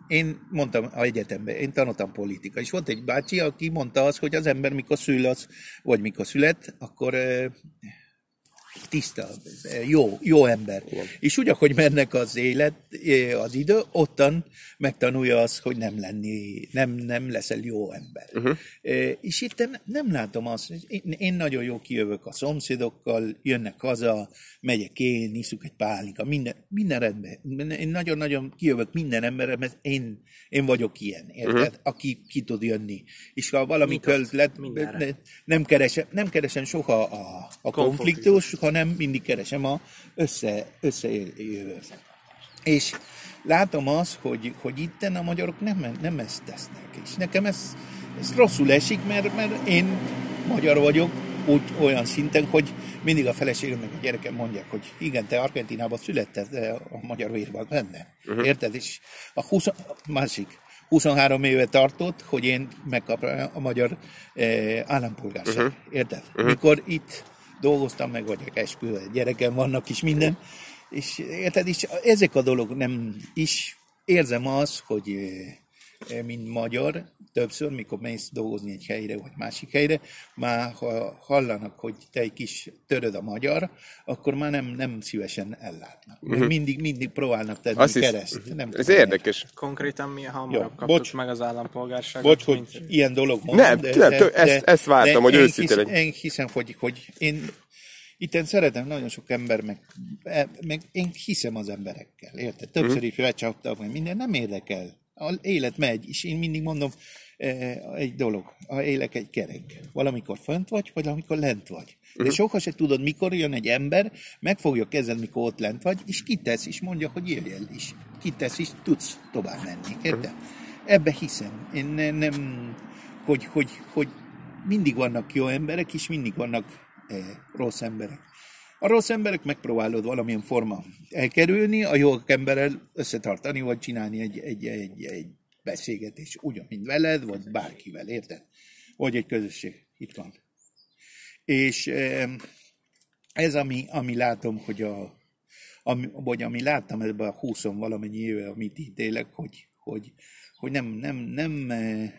én mondtam a egyetemben, én tanultam politika, és volt egy bácsi, aki mondta azt, hogy az ember mikor szül, az, vagy mikor szület, akkor tiszta, eh, jó, jó ember. Igen. És úgy, ahogy mennek az élet, eh, az idő, ottan megtanulja azt, hogy nem lenni, nem, nem leszel jó ember. Uh-huh. És itt nem, nem látom azt, én, én nagyon jó kijövök a szomszédokkal, jönnek haza, megyek én, iszuk egy pálinka, minden, minden rendben. Én nagyon-nagyon kijövök minden emberre, mert én, én vagyok ilyen, érted? Uh-huh. Aki ki tud jönni. És ha valami ne, nem, keresem, nem keresem soha a, a konfliktus, hanem mindig keresem a össze, összejövőt. És látom azt, hogy, hogy itten a magyarok nem, nem ezt tesznek. És nekem ez, ez rosszul esik, mert, mert én magyar vagyok, úgy olyan szinten, hogy mindig a feleségem meg a gyerekem mondják, hogy igen, te Argentinában születted, de a magyar vérban benne. Uh-huh. Érted? És a 20, másik, 23 éve tartott, hogy én megkapjam a magyar eh, állampolgárság. Uh-huh. Érted? Uh-huh. Mikor itt dolgoztam, meg vagyok esküvő, gyerekem vannak is minden, és érted, és ezek a dolgok nem is. Érzem azt, hogy mint magyar, többször, mikor mész dolgozni egy helyre, vagy másik helyre, már ha hallanak, hogy te egy kis töröd a magyar, akkor már nem, nem szívesen ellátnak. Uh-huh. Mindig, mindig próbálnak tenni Azt kereszt. Nem ez érdekes. Konkrétan milyen hamarabb Jó, kaptuk bocs. meg az állampolgárságot, Bocs, hogy mint ilyen dolog van. Nem, nem, tö- ezt- ezt vártam, hogy én őszinte hisz, legyen. Én hiszem, hogy, hogy én itten szeretem nagyon sok ember, meg, e- meg én hiszem az emberekkel, érted? Többször Mhm. is lecsaptak, meg minden, nem érdekel. A élet megy, és én mindig mondom, eh, egy dolog, a élek egy kerek. Valamikor fönt vagy, vagy amikor lent vagy. De Mhm. soha se tudod, mikor jön egy ember, meg fogja kezdeni, mikor ott lent vagy, és kitesz, és mondja, hogy jöjj el is. Kitesz, és tudsz tovább menni. Érted? Ebbe hiszem. Én ne- nem, hogy, hogy, hogy mindig vannak jó emberek, és mindig vannak eh, rossz emberek. A rossz emberek megpróbálod valamilyen forma elkerülni, a jó emberrel összetartani, vagy csinálni egy, egy, egy, egy beszélgetés ugyan, mint veled, vagy bárkivel, érted? Vagy egy közösség. Itt van. És ez, ami, ami látom, hogy a, ami, vagy ami láttam ebben a 20 valamennyi éve, amit itt élek, hogy, hogy, hogy nem, nem, nem, eh,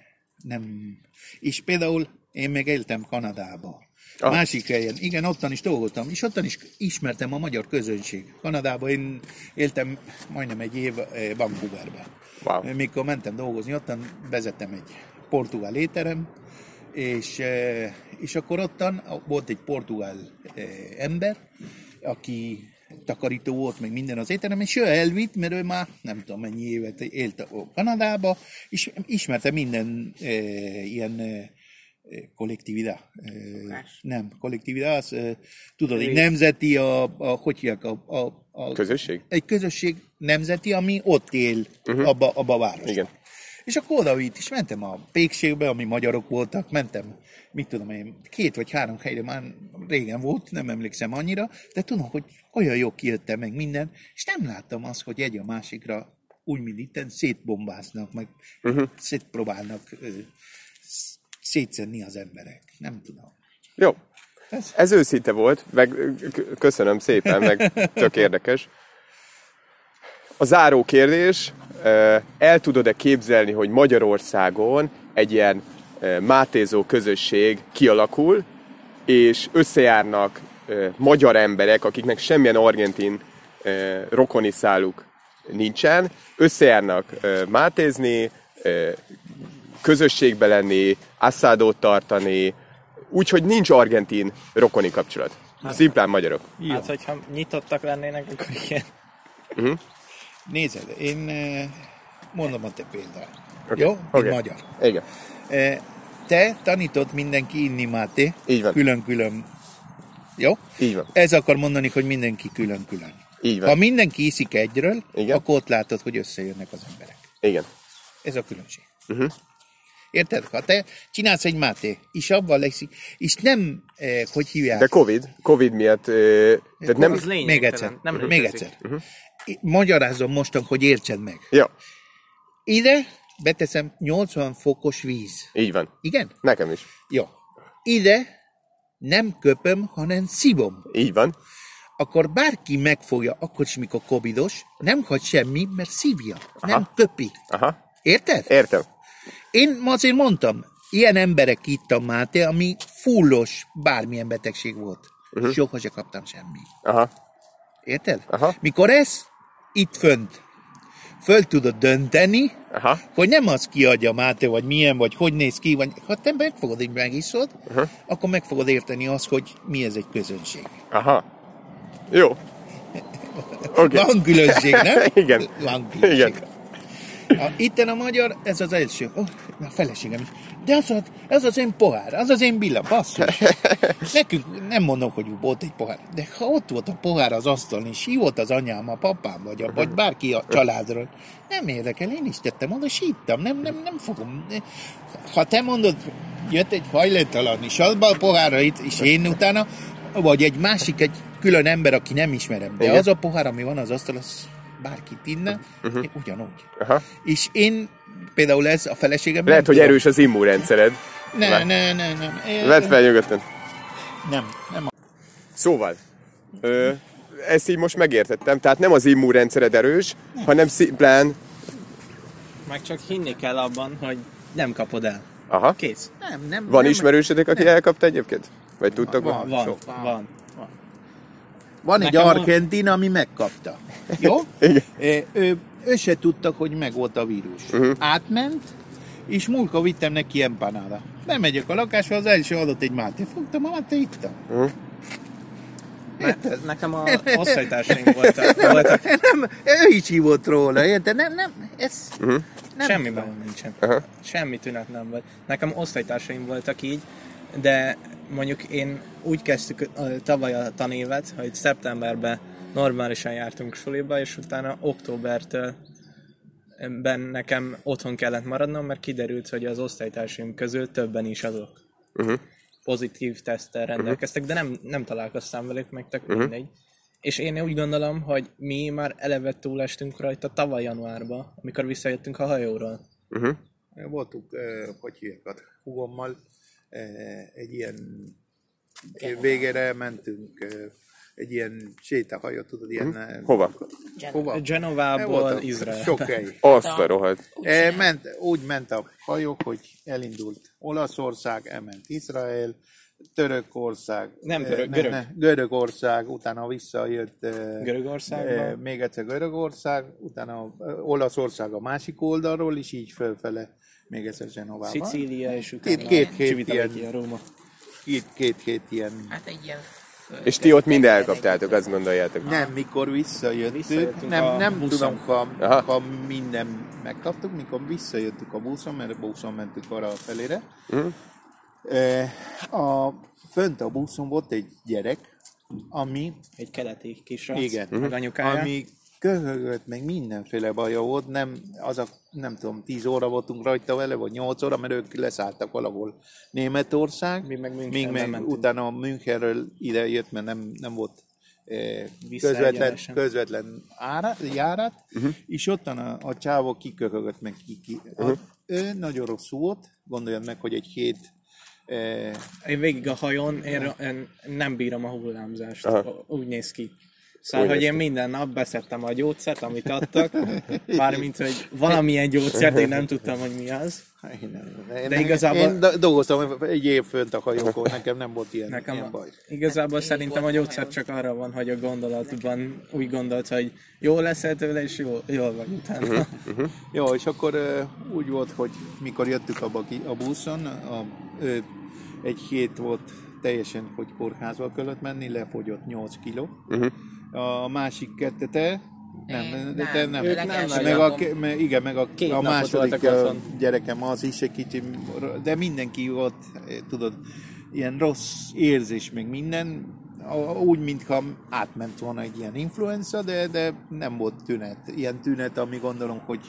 nem, és például én meg éltem Kanadába. Ah. Másik helyen. Igen, ottan is dolgoztam, és ottan is ismertem a magyar közönség. Kanadában én éltem majdnem egy év eh, Vancouverben. Wow. Mikor mentem dolgozni, ottan vezettem egy portugál étterem, és, eh, és akkor ottan volt egy portugál eh, ember, aki takarító volt, meg minden az étterem, és ő elvitt, mert ő már nem tudom mennyi évet élt a Kanadába, és ismerte minden e, ilyen e, kollektividá. E, nem, kollektividá, az, e, tudod, egy nemzeti, a, a hogy hívják, a, a, a, Közösség? egy közösség nemzeti, ami ott él uh-huh. abba, abba a városban. Igen. És akkor oda vitt, és mentem a pékségbe, ami magyarok voltak, mentem, mit tudom én, két vagy három helyre már régen volt, nem emlékszem annyira, de tudom, hogy olyan jó kijöttem meg minden, és nem láttam azt, hogy egy a másikra úgy, mint itten, szétbombáznak, meg uh-huh. szétpróbálnak ö, sz- szétszedni az emberek. Nem tudom. Jó. Ez- Ez őszinte volt, meg köszönöm szépen, meg tök érdekes. A záró kérdés, el tudod-e képzelni, hogy Magyarországon egy ilyen mátézó közösség kialakul, és összejárnak magyar emberek, akiknek semmilyen argentin rokoni száluk nincsen, összejárnak mátézni, közösségbe lenni, asszádót tartani, úgyhogy nincs argentin rokoni kapcsolat. Szimplán magyarok. Hát, hogyha nyitottak lennének, akkor igen. Nézed, én eh, mondom a te példát. Okay. Jó? Mint Oké. magyar. Igen. Eh, Te tanított mindenki inni máté. Így van. Külön-külön. Jó? Így van. Ez akar mondani, hogy mindenki külön-külön. Így van. Ha mindenki iszik egyről, Igen. akkor ott látod, hogy összejönnek az emberek. Igen. Ez a különbség. Uh-huh. Érted? Ha te csinálsz egy máté, és abban lesz, és nem, eh, hogy hívják, De Covid, Covid miatt, eh, tehát nem... Az még egyszer, Nem még létezik. egyszer. Uh-huh. Magyarázom mostan, hogy értsed meg. Ja, Ide beteszem 80 fokos víz. így van. Igen? Nekem is. Jó. Ide nem köpöm, hanem szívom. Így van. Akkor bárki megfogja, akkor is, mikor covidos, nem hagy semmi, mert szívja, Aha. nem köpi. Aha. Érted? Értem. Én azért mondtam, ilyen emberek itt a Máté, ami fullos bármilyen betegség volt. Uh-huh. Soha se kaptam semmi. Aha. Érted? Aha. Mikor ez itt fönt föl tudod dönteni, Aha. hogy nem az kiadja Máté, vagy milyen, vagy hogy néz ki, vagy ha te megfogod, így megiszod, uh-huh. akkor meg fogod érteni azt, hogy mi ez egy közönség. Aha. Jó. (laughs) Oké. Van különbség, nem? (laughs) Igen. Van különbség. Igen. A, itten a magyar, ez az első. Oh, a feleségem is. De az, az, az az én pohár, az az én billa, basszus. Nekünk nem mondom, hogy volt egy pohár, de ha ott volt a pohár az asztalon, és hívott az anyám, a papám, vagy, a, vagy bárki a családról, nem érdekel, én is tettem oda, síttam, nem, nem, nem fogom. Ha te mondod, jött egy hajléktalan, és abba a pohárra itt, és én utána, vagy egy másik, egy külön ember, aki nem ismerem, de Igen. az a pohár, ami van az asztal, az bárkit inne, uh-huh. ugyanúgy. Aha. És én például ez a feleségem... Lehet, nem hogy tudom. erős az immunrendszered. Ne, ne, ne, nem. Én- Vedd fel nyugodtan. Nem, nem. Szóval, ö, ezt így most megértettem. Tehát nem az immunrendszered erős, hanem szimplán... Meg csak hinni kell abban, hogy nem kapod el. Aha. Kész. Nem, nem. Van nem. ismerősödök, aki elkapta egyébként? Vagy tudtak? Van, van, Sok. van. van. Van egy Nekem a- argentin, ami megkapta. (laughs) Jó? Igen. Ő, ő, ő se tudta, hogy meg volt a vírus. Uh-huh. Átment, és múlka vittem neki empanáda. Nem megyek a lakásba, az első adott egy máté. Fogtam a máté, ittam. Ne, nekem a (laughs) osztálytársaim voltak, voltak (laughs) Nem, ő is hívott róla, érted? Nem, nem, ez... Uh-huh. Nem semmi bajom nincsen. Aha. Semmi tünet nem volt. Nekem osztálytársaim voltak így, de mondjuk én úgy kezdtük ö, tavaly a tanévet, hogy szeptemberben normálisan jártunk suliba, és utána októbertől ben nekem otthon kellett maradnom, mert kiderült, hogy az osztálytársaim közül többen is azok. Uh-huh. Pozitív teszttel rendelkeztek, de nem, nem találkoztam velük, meg tök mindegy. És én úgy gondolom, hogy mi már eleve túlestünk rajta tavaly januárban, amikor visszajöttünk a hajóról. Uh-huh. Voltunk, eh, hogy hívják, a húgommal eh, egy ilyen végére mentünk ö, egy ilyen sétahajót, tudod, ilyen... ö, Hova? Hova? Genovából Voltak Izrael. Sok hely. Azt a rohadt. E, ment, úgy ment a hajó, hogy elindult Olaszország, elment Izrael, Törökország, Nem eh, török, ne, görög. Ne, Görögország, utána visszajött Görögországba. eh, még egyszer Görögország, utána Olaszország a másik oldalról, és így fölfele még egyszer Genovába. Szicília, és utána Két- két hét ilyen. Róma. Két, két hét ilyen. Hát egy ilyen És ti ott mind elkaptátok, azt gondoljátok. Nem, mikor visszajöttünk, nem, a nem buszon. tudom, ha, Aha. ha minden megkaptuk, mikor visszajöttünk a buszon, mert a buszon mentünk arra a felére. Eh, A, fönt a buszon volt egy gyerek, ami, Egy keleti kisrác, igen, meg anyukája. ami köhögött, meg mindenféle baja volt, nem, az a, nem tudom, 10 óra voltunk rajta vele, vagy 8 óra, mert ők leszálltak valahol Németország, Mi meg míg Münchenben meg mentünk. utána Münchenről ide jött, mert nem, nem volt eh, közvetlen, közvetlen ára, járat, uh-huh. és ottan a, a csávó kiköhögött meg ki. ki. Uh-huh. Ő nagyon rosszul volt, gondoljad meg, hogy egy hét eh, Én végig a hajón, én, én nem bírom a hullámzást. Aha. Úgy néz ki. Szóval, hogy én minden nap beszedtem a gyógyszert, amit adtak, (laughs) mármint, hogy valamilyen gyógyszert, én nem tudtam, hogy mi az. én nem- én, De igazából- Én do- dolgoztam egy év fönt a hajókon, nekem nem volt ilyen, Nekem ilyen baj. igazából én szerintem a gyógyszer csak arra van, hogy a gondolatban úgy gondolt, hogy jó leszel tőle, és jó, jól vagy utána. Jó, és akkor uh, úgy volt, hogy mikor jöttünk abba ki- a buszon, a, ö, egy hét volt teljesen, hogy kórházba kellett menni, lefogyott 8 kiló. Uh-huh. A másik kettő te, nem, Én de nem, te nem. ők nem meg nagyon. a, ke- me, igen, meg a, Két a második otthon. gyerekem az is egy kicsi, de mindenki volt, eh, tudod, ilyen rossz érzés, meg minden, A- úgy, mintha átment volna egy ilyen influenza, de, de nem volt tünet. Ilyen tünet, ami gondolom, hogy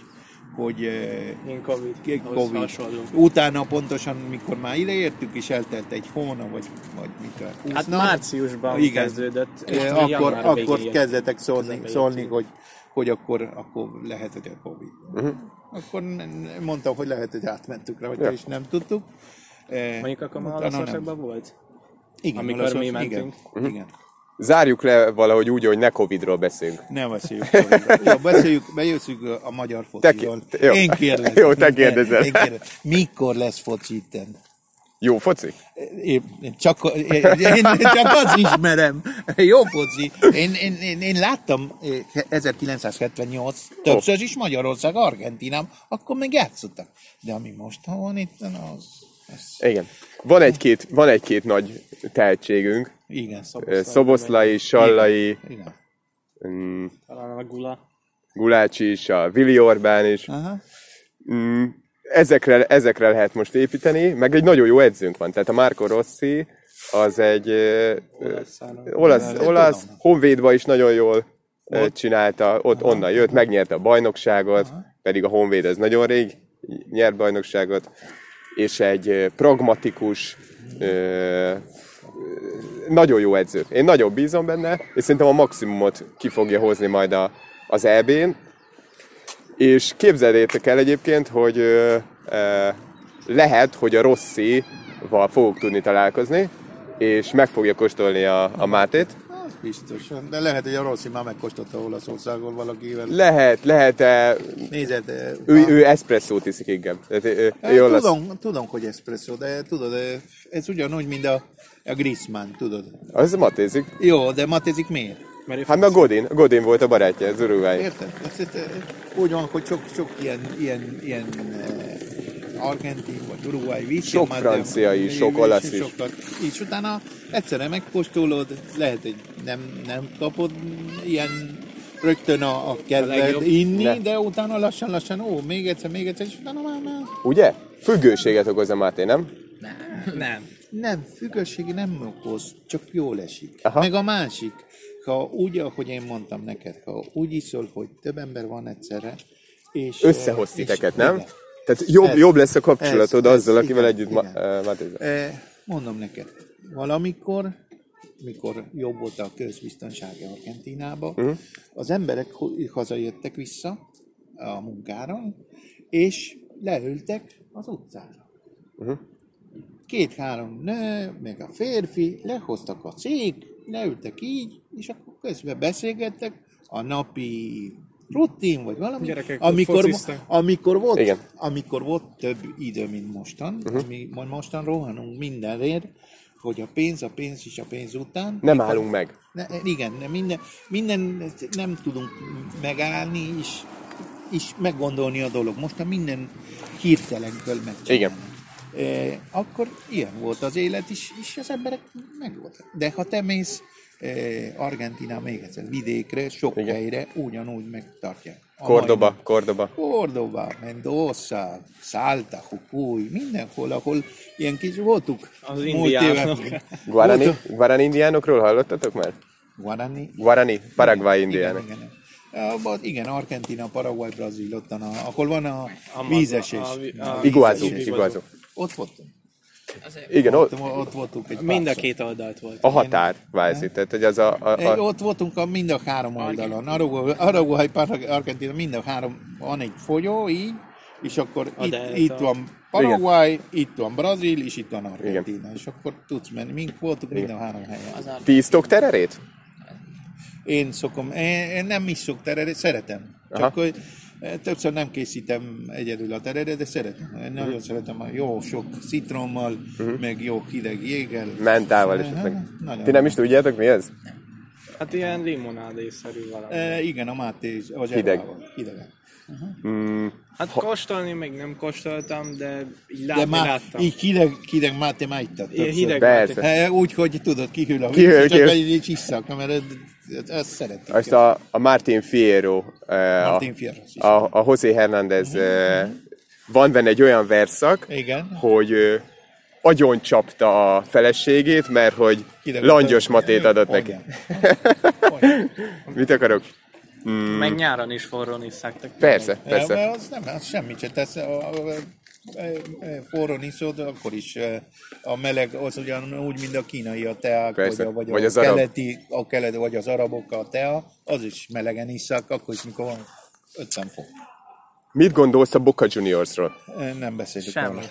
hogy eh, Én Covid. Covid. hasonló. Utána pontosan, mikor már ide értük, és eltelt egy hónap, vagy, vagy mit a 20 Hát nap, márciusban Igen. kezdődött, és eh, mi akkor, akkor kezdetek szólni, szólni hogy, hogy akkor, akkor lehet, hogy a Covid. Uh-huh. Akkor mondtam, hogy lehet, hogy átmentük rá, Ja. és nem tudtuk. Eh, Mondjuk akkor már. Olaszországban volt? Igen, amikor mi mentünk. Igen, igen. Zárjuk le valahogy úgy, hogy ne Covidról beszélünk. Nem beszéljük. Covidról. Jó, beszéljük, bejösszük a magyar fociról. Te jó. Én kérdezem. Jó, te kérdezel. Én kérdezem. Mikor lesz foci itten? Jó foci? Én, én, csak, én, én csak azt ismerem. Jó foci. Én, én, én, én láttam eh, 1978 többször is Magyarország, Argentinám, akkor még játszottak. De ami most van itt, az... az Igen. Van egy-két, van egy-két nagy tehetségünk. igen, Ö, Szoboszlai, Sallai, igen. mm, Talán a Gula. Gulácsi is, a Vili Orbán is. Aha. Mm, ezekre, ezekre lehet most építeni, meg egy nagyon jó edzőnk van. Tehát a Marco Rossi az egy ö, olasz, olasz Honvédba is nagyon jól ö, csinálta, ott onnan jött, megnyerte a bajnokságot, pedig a Honvéd ez nagyon rég nyert bajnokságot, és egy pragmatikus, nagyon jó edző. Én nagyon bízom benne, és szerintem a maximumot ki fogja hozni majd a, az EB-n. És képzeljétek el egyébként, hogy lehet, hogy a Rossi-val fogok tudni találkozni, és meg fogja kóstolni a, a Mátét. Az biztos. De lehet, hogy a Rossi már megkóstolta Olaszországon valakivel. Lehet, lehet-e, Nézed, eh, ő, ő eszpresszót iszik, igen. Tehát, ő, Eh, ő jól lesz. tudom, tudom, hogy espresso, de tudod, eh, ez ugyanúgy, mint a, a Griezmann, tudod. Az matézik. Jó, de Matezik miért? Mert ő Hát meg a Godin, Godin volt a barátja, az uruguay. Érted? Ez, ez, ez, úgy van, hogy sok, sok ilyen, ilyen, ilyen argentin vagy uruguay víz. Sok francia is, sok olasz is. És utána egyszerre megkóstolod, lehet, hogy nem, nem kapod ilyen rögtön a, a kedved inni, Ne. de utána lassan-lassan, ó, még egyszer, még egyszer, és utána már, már Ugye? Függőséget okoz a Máté, nem? Nem. Nem, függőségi nem okoz, csak jól esik. Aha. Meg a másik, ha úgy, ahogy én mondtam neked, ha úgy iszol, hogy több ember van egyszerre, és... Összehoz titeket, nem? igen. Tehát jobb, Ez- jobb lesz a kapcsolatod ez- ez, azzal, akivel igen, együtt ma, uh. Eh, Mondom neked, valamikor, mikor jobb volt a közbiztonsági Argentinába, uh-huh. az emberek hazajöttek vissza a munkára, és leültek az utcára. Uh-huh. két-három nő, meg a férfi, lehoztak a cég, leültek így, és akkor közben beszélgettek a napi rutin, vagy valami, Gyerekek amikor, amikor, volt, Igen. amikor volt több idő, mint mostan, uh-huh. mi mostan rohanunk mindenért, hogy a pénz, a pénz és a pénz után. Nem állunk meg. Ne, igen, minden, minden nem tudunk megállni és, és meggondolni a dolog. Most a minden hirtelen kell megcsinálni. Igen. E, akkor ilyen volt az élet is, és az emberek meg voltak. De ha te mész Argentina még egyszer vidékre, sok Igen. helyre, ugyanúgy megtartják. A Cordoba, mai- Cordoba. Cordoba, Mendoza, Salta, Jujuy, mindenhol, ahol ilyen kis voltuk. Az indiánok. Guarani, Guarani indiánokról hallottatok már? Guarani. Guarani, Paraguay indiánok. Igen, igen. Ah, igen, Argentina, Paraguay, Brazil, ott a, ahol van a vízesés. a vízesés. Iguazu. Ott voltunk. Igen, Ott, ott, ott voltunk egy Mind a két oldalt volt. a határ, vázi. Tehát, hogy az a, a, a Ott voltunk a mind a három oldalon. Araguay, Argentina, mind a három, van egy folyó így, és akkor A itt, delta. itt van Paraguay, itt van Brazil, és itt van Argentina. És akkor tudsz menni. Mink voltunk mind a három helyen. ti isztok tererét? Én szokom, én, én nem is szok tereret, szeretem. Aha. Csak hogy eh, többször nem készítem egyedül a tereret, de szeretem. Én nagyon Mhm. szeretem a jó sok citrommal, meg jó hideg jéggel. Mentával esetleg. Nagyon. Ti nem is tudjátok mi ez? Hát ilyen limonádészerű valami. E, igen, a máté és a Hideg. zsebával. Hideg. Hát kóstolni még nem kóstoltam, de így De látni már láttam. így hideg, hideg máté már többször. hideg. Eh, Úgy, hogy tudod, kihűl a víz, Kihűl, csak kihűl. egy isszak, mert ezt szeretik. Azt a, a Martin Fierro, eh, a, Martin Fierro, is. a, a José Hernández, eh, van benne egy olyan verszak, Igen. hogy ö, agyon csapta a feleségét, mert hogy Hideg- langyos matét adott neki. (laughs) Mit akarok? Meg nyáron is forrón iszák. Persze, Persze. persze. Az nem, az semmit se tesz. A, a, a, a, forrón iszod, akkor is e, a meleg az ugyanúgy, mint a kínai a teák, Persze. vagy, a, vagy, Vagy a az arab. keleti, a keleti, vagy az arabok a tea, az is melegen iszák, akkor is, mikor van 50 fok. Mit gondolsz a Boca Juniorsról? E, Nem beszélünk Semmit. róla.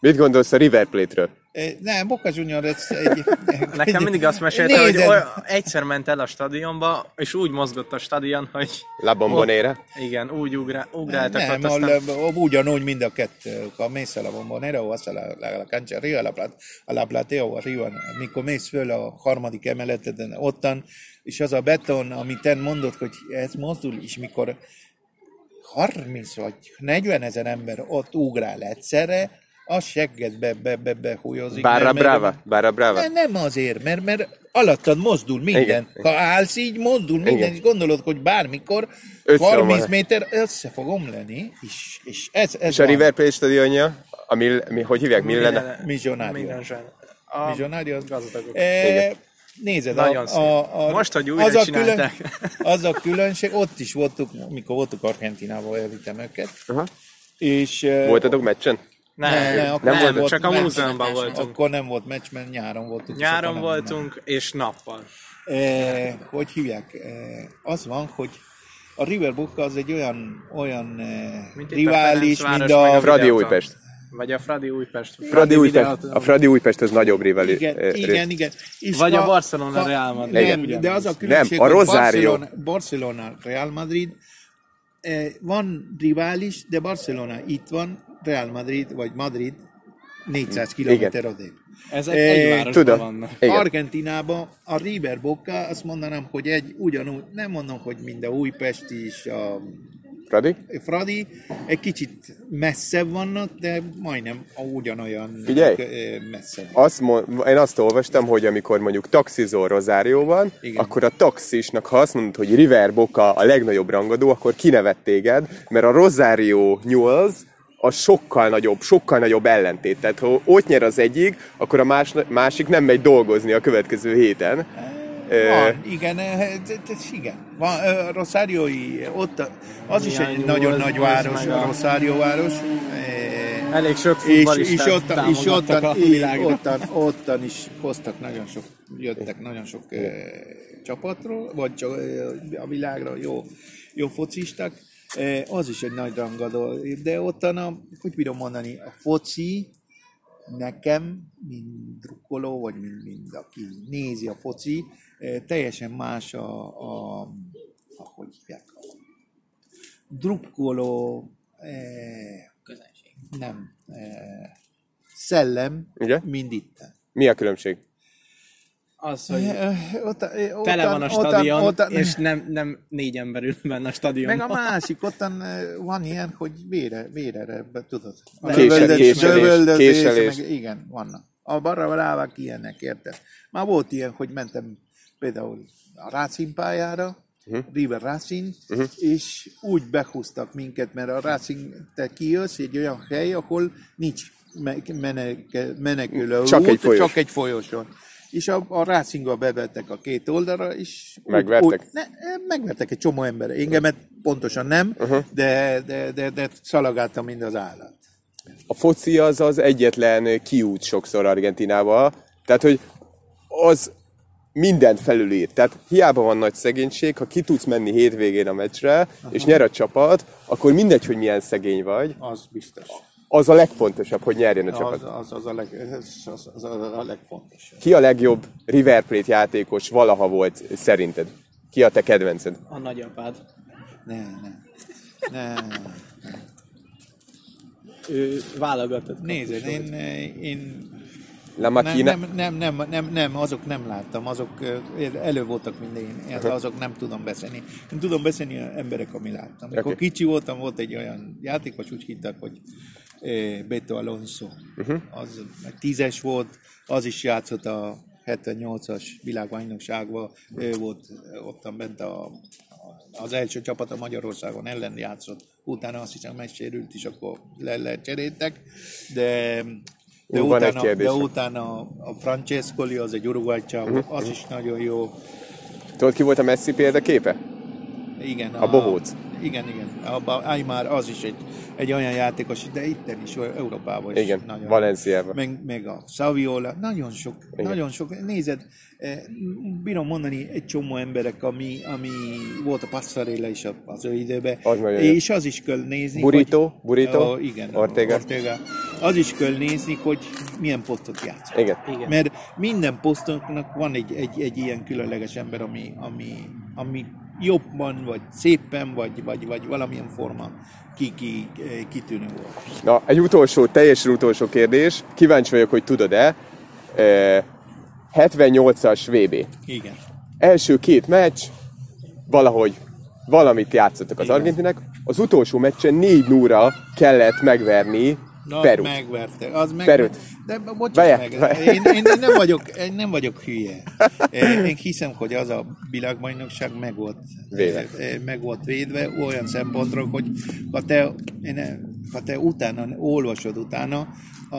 Mit gondolsz a River Plate-ről? Nem, Boca Junior ez egy... Nekem mindig azt mesélte, hogy Nézed. olyan, egyszer ment el a stadionba, és úgy mozgott a stadion, hogy... La Bombonera? Igen, úgy ugrá, ugráltak Nem, ott, aztán... a, ugyanúgy mind a kettő. Ha mész a bombonera, o a la, la, la cancha arriba, a la, plat, a la platea, o arriba, mikor mész föl a harmadik emeleteden, ottan, és az a beton, amit te mondod, hogy ez mozdul, és mikor 30 vagy 40 ezer ember ott ugrál egyszerre, a segget be, be, be, behújozik. Barra mert- Brava? Barra Brava? nem, nem azért, mert, mert alattad mozdul minden. Igen. Ha állsz így, mozdul minden, Igen. és gondolod, hogy bármikor Összeomol. 30 méter össze fog omlani, és, és ez, ez És a van. River Plate stadionja, a mil, mi, hogy hívják? Millen? Millonário. Minden zsán. A Millonário. gazdagok. E, nézed, Nagyon a, szép. a, a, Most, hogy újra az a, csinálták. (laughs) az a különbség, ott is voltunk, mikor voltunk Argentinában, elvittem őket, Aha. és... e, Voltatok meccsen? Nem, Ne, nem, ne, nem, akkor nem volt csak a múzeumban voltunk. Akkor nem volt meccs, mert nyáron voltunk. Nyáron akkor nem- voltunk, és nappal. Eh, hogy hívják? Eh, az van, hogy a River Boca az egy olyan, olyan eh, Mint a rivális, Ferencváros, mint a... a Fradi. Újpest. Vagy a Fradi Újpest. Fradi Újpest, a Fradi Újpest az nagyobb rivali. Igen, eh, igen, igen. És Vagy a ha- Barcelona ha- Real Madrid. Nem, Igen. de az a különbség, Nem, a Rosario. Barcelona, Barcelona Real Madrid, eh, van rivális, de Barcelona itt van, Real Madrid, vagy Madrid 400 kilométer odébb. Ezek Eh, egy városban tudom. vannak. Igen. Argentinában a River Boca, azt mondanám, hogy egy ugyanúgy, nem mondom, hogy mind a Újpesti és a Fradi? Fradi, egy kicsit messzebb vannak, de majdnem ugyanolyan Figyelj! ö, messze. Azt mond, én azt olvastam, hogy amikor mondjuk taxizol Rosárióban, Igen. akkor a taxisnak, ha azt mondod, hogy River Boca a legnagyobb rangadó, akkor kinevet téged, mert a Rosario Newells a sokkal nagyobb, sokkal nagyobb ellentét. Tehát ha ott nyer az egyik, akkor a más, másik nem megy dolgozni a következő héten. Ö, Van, igen, eh, igen. Van, ö, Rosáriói, ott az is egy nagyon nagy város, a Rosárió város. Eh, Elég sok és, futballistát és, ottan, és ottan, a így, világra. ottan, ottan is hoztak nagyon sok, jöttek nagyon sok ö, csapatról, vagy csak a világra jó, jó focisták. Az is egy nagy rangadó, de ottan, a, hogy bírom mondani, a foci nekem, mint drukkoló, vagy mint, mint aki nézi a foci, teljesen más a, a, a hogy hívják, a drukkoló, eh, Közönség. nem, eh, szellem, Igen? mint itt. Mi a különbség? Az, hogy ott, eh, tele van a stadion, ottan- és nem, nem négy ember ül benne a stadionban. Meg a másik, ottan van ilyen, hogy vére, vérere, tudod. A késelés, késelés. Meg, igen, vannak. A barra rávák ilyenek, érted? Már volt ilyen, hogy mentem például a Racing pályára, uh-huh. River Racing, uh-huh. és úgy behúztak minket, mert a Racing, te kijössz egy olyan hely, ahol nincs menekülő Csak út, egy folyos. csak egy folyosón. És a, a Racingba bevettek a két oldalra, és Megvertek? Úgy, ne, megvertek egy csomó ember. Engemet pontosan nem, uh-huh. de, de, de, de szalagáltam, mint az állat. A foci az az egyetlen kiút sokszor Argentinába, tehát hogy az mindent felülír. Tehát hiába van nagy szegénység, ha ki tudsz menni hétvégén a meccsre, Aha. és nyer a csapat, akkor mindegy, hogy milyen szegény vagy, Az biztos. Az a legfontosabb, hogy nyerjen a Az, csapat. az, az, a, leg, az, az, az a, legfontosabb. Ki a legjobb River Plate játékos valaha volt szerinted? Ki a te kedvenced? A nagyapád. Ne, ne. Ne. Ő válogatott. Nézd, én, én La nem, Machina? nem, nem, nem, nem, nem, azok nem láttam, azok elő voltak, én, uh-huh. azok nem tudom beszélni. Én tudom beszélni az emberek, ami láttam. Amikor Oké. kicsi voltam, volt egy olyan játékos, úgy hitták, hogy Beto Alonso. Uh-huh. Az tízes volt, az is játszott a 78-as világbajnokságban, ő volt eh, ottan bent a, az első csapat a Magyarországon ellen játszott, utána azt hiszem megsérült is, akkor le, lecseréltek, de de Ú, utána, de utána a Francescoli, az egy uruguay Mhm. az is nagyon jó. Tudod, ki volt a Messi példaképe? Igen, A bohóc. Igen, igen. A Ba- Aymar az is egy, egy olyan játékos, de itten is, Európában is. Igen, nagyon Valenciában. Meg, meg a Saviola, nagyon sok, Igen. nagyon sok. Nézed, eh, bírom mondani egy csomó emberek, ami, ami volt a Passarella is a- az ő időben, Az és az is kell nézni, Burrito? hogy, Burrito? Ó, igen, Ortega? Ortega. Az is kell nézni, hogy milyen posztot játsz. Igen. Igen. Mert minden posztoknak van egy, egy, egy ilyen különleges ember, ami, ami, ami jobban, vagy szépen, vagy, vagy, vagy valamilyen forma ki, ki, kitűnő volt. Na, egy utolsó, teljesen utolsó kérdés. Kíváncsi vagyok, hogy tudod-e. Eh, 78-as VB. Igen. Első két meccs, valahogy valamit játszottak az Igen. argentinek. Az utolsó meccsen 4 0 kellett megverni Na, Perut. megverte. Az meg, Perut. De Várjál, meg, én, én, én, nem vagyok, én nem vagyok hülye. Én hiszem, hogy az a világbajnokság meg volt, Véve. meg volt védve olyan szempontról, hogy ha te, én, ha te utána olvasod utána, a,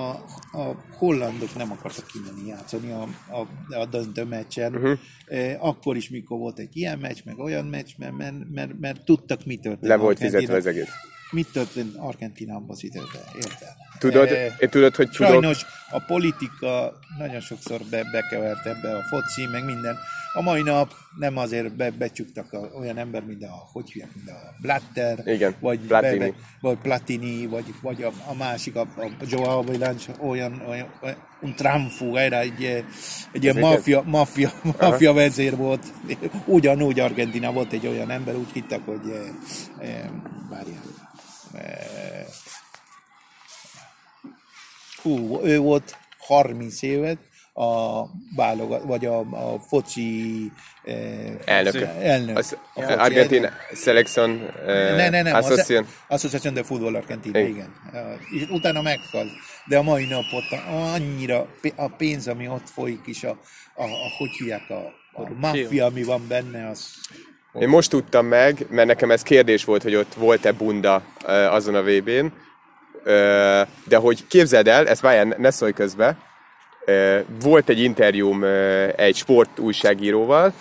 a hollandok nem akartak kimenni játszani a, a, a döntő meccsen, uh-huh. akkor is, mikor volt egy ilyen meccs, meg olyan meccs, mert, mert, mert, mert tudtak, mi történt. Le volt fizetve az egész. Mit történt Argentinában az időben, érted? Tudod, én tudod, hogy tudok, Sajnos a politika nagyon sokszor be, bekevert ebbe a foci, meg minden. A mai nap nem azért be, becsuktak a, olyan ember, mint a, hogy hívják, mint a Blatter, Igen, vagy Platini. Be, be, vagy Platini, vagy, vagy a, a másik, a, a Joao Villanch, olyan, olyan, un tramfu, era egy, eh, egy ilyen Ezeket? maffia, maffia, maffia vezér volt. Ugyanúgy Argentina volt egy olyan ember, úgy hittek, hogy eh, eh, várjál, eh, hú, ő volt 30 évet a válogat, vagy a, a foci eh, Elnöke. elnök. az A foci Argentina elnök. Selección eh, Ne, ne, nem, Association. Associación de Fútbol Argentina, Igen. igen. És utána meghalt. De a mai nap ott annyira a pénz, ami ott folyik is, a, a, a hogy hívják, a, a maffia, ami van benne, az Én most tudtam meg, mert nekem ez kérdés volt, hogy ott volt-e bunda azon a VB-n, Eh, de hogy képzeld el, ezt várjál, ne szólj közbe, volt egy interjúm egy sportújságíróval,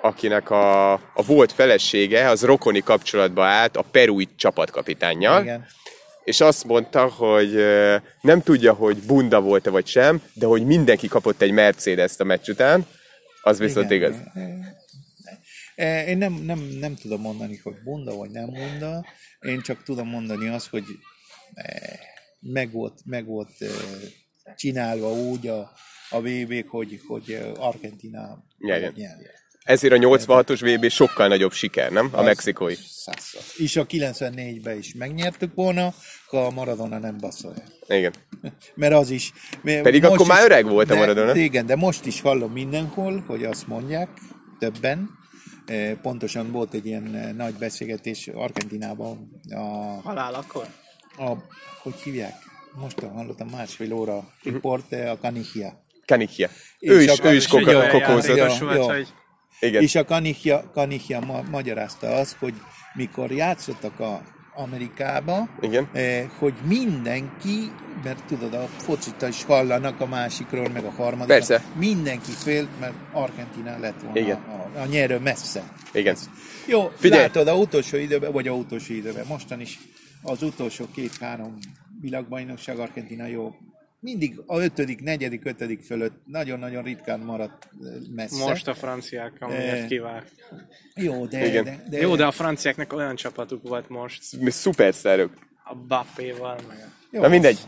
akinek a, a volt felesége az rokoni kapcsolatba állt a perui csapatkapitánnyal, igen. és azt mondta, hogy nem tudja, hogy bunda volt-e vagy sem, de hogy mindenki kapott egy Mercedes-t a meccs után, az viszont Igen. igaz. Eh, Én nem, nem, nem tudom mondani, hogy bunda vagy nem bunda, én csak tudom mondani azt, hogy eh, meg volt, meg volt eh, csinálva úgy a, a vb hogy, hogy Argentina Nyerjen. nyerje. Ezért a 86-os VB sokkal nagyobb siker, nem? A mexikói. Százszor. És a 94-ben is megnyertük volna, ha a Maradona nem bassza el. Igen. (laughs) Mert az is... mert Pedig akkor már öreg volt a de- Maradona. Igen, de most is hallom mindenhol, hogy azt mondják, többen, pontosan volt egy ilyen nagy beszélgetés Argentinában a, Halál akkor? a hogy hívják? Most hallottam másfél óra riport, a Canigia. Kanikia. És Ő is, ő is kokózott. Igen. És a Canigia, Canigia ma, magyarázta azt, hogy mikor játszottak a Amerikába, Igen. eh, hogy mindenki, mert tudod, a focita is hallanak a másikról, meg a harmadikról. Persze. Mindenki félt, mert Argentina lett volna Igen. A, a nyerő messze. Igen. Jó, Figyelj! Figyelj. látod, a utolsó időben, vagy a utolsó időben, mostan is az utolsó két-három világbajnokság Argentina jó. Mindig a ötödik, negyedik, ötödik fölött nagyon-nagyon ritkán maradt eh, messze. most a franciák Eh. amiért kivált. Jó, de, Igen. de, de, Jó, de a franciáknak olyan csapatuk volt most. Mi Szupersztárok. A Bappéval, meg jó, Na mindegy.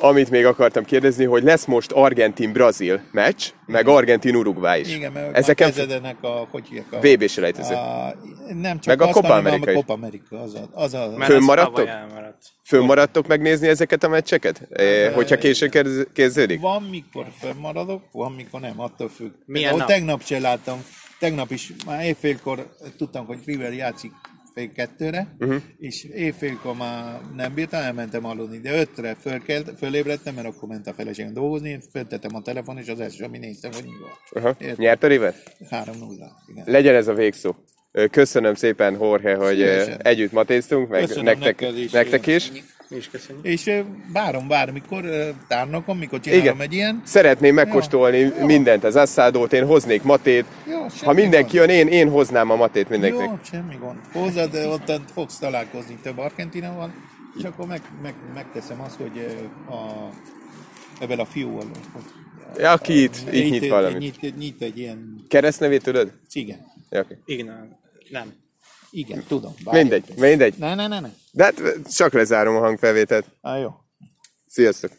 Amit még akartam kérdezni, hogy lesz most Argentin-Brazil meccs, meg Argentin-Uruguay is. Igen, mert Ezeken kezdenek a, hogy hívják, a, VB selejtező. a, nem csak Meg a azt, Copa hanem America a Copa America, az a, az a Fönnmaradtok? Fönnmaradtok megnézni ezeket a meccseket? Eh, hogyha későn kezd- kezdődik? Van, mikor fönnmaradok, van, mikor nem, attól függ. Milyen nap? tegnap se láttam, tegnap is már éjfélkor tudtam, hogy River játszik fél kettőre, uh-huh. és éjfélkor már nem bírtam, elmentem aludni, de ötre fölkelt, fölébredtem, mert akkor ment a feleségem dolgozni, én föltettem a telefon, és az első, ami néztem, hogy mi van. Érted? Nyert a River? 3 0 igen. Legyen ez a végszó. Köszönöm szépen, Jorge, hogy Szívesen. együtt matéztunk, meg Köszönöm nektek, neked is. nektek is. Mi is köszönjük. És várom bármikor ö, tárnokon, mikor csinálom Igen. egy ilyen. Szeretném megkóstolni mindent, az asszádót, én hoznék matét. Jó, Ha mindenki gond. jön, én, én hoznám a matét mindenkinek. Jó, semmi gond. Hozzad, ott fogsz találkozni több Argentinával, és akkor meg, meg, megteszem azt, hogy a, ebben a fiúval, hogy Ja, aki itt, így nyit valamit. Nyit, nyit egy ilyen Keresztnevét tudod? cigen. Ja, okay. Igen, nem. Igen, tudom. várj. Mindegy, mindegy. Ne, ne, ne, ne. De hát csak lezárom a hangfelvételt. Á, jó. Sziasztok!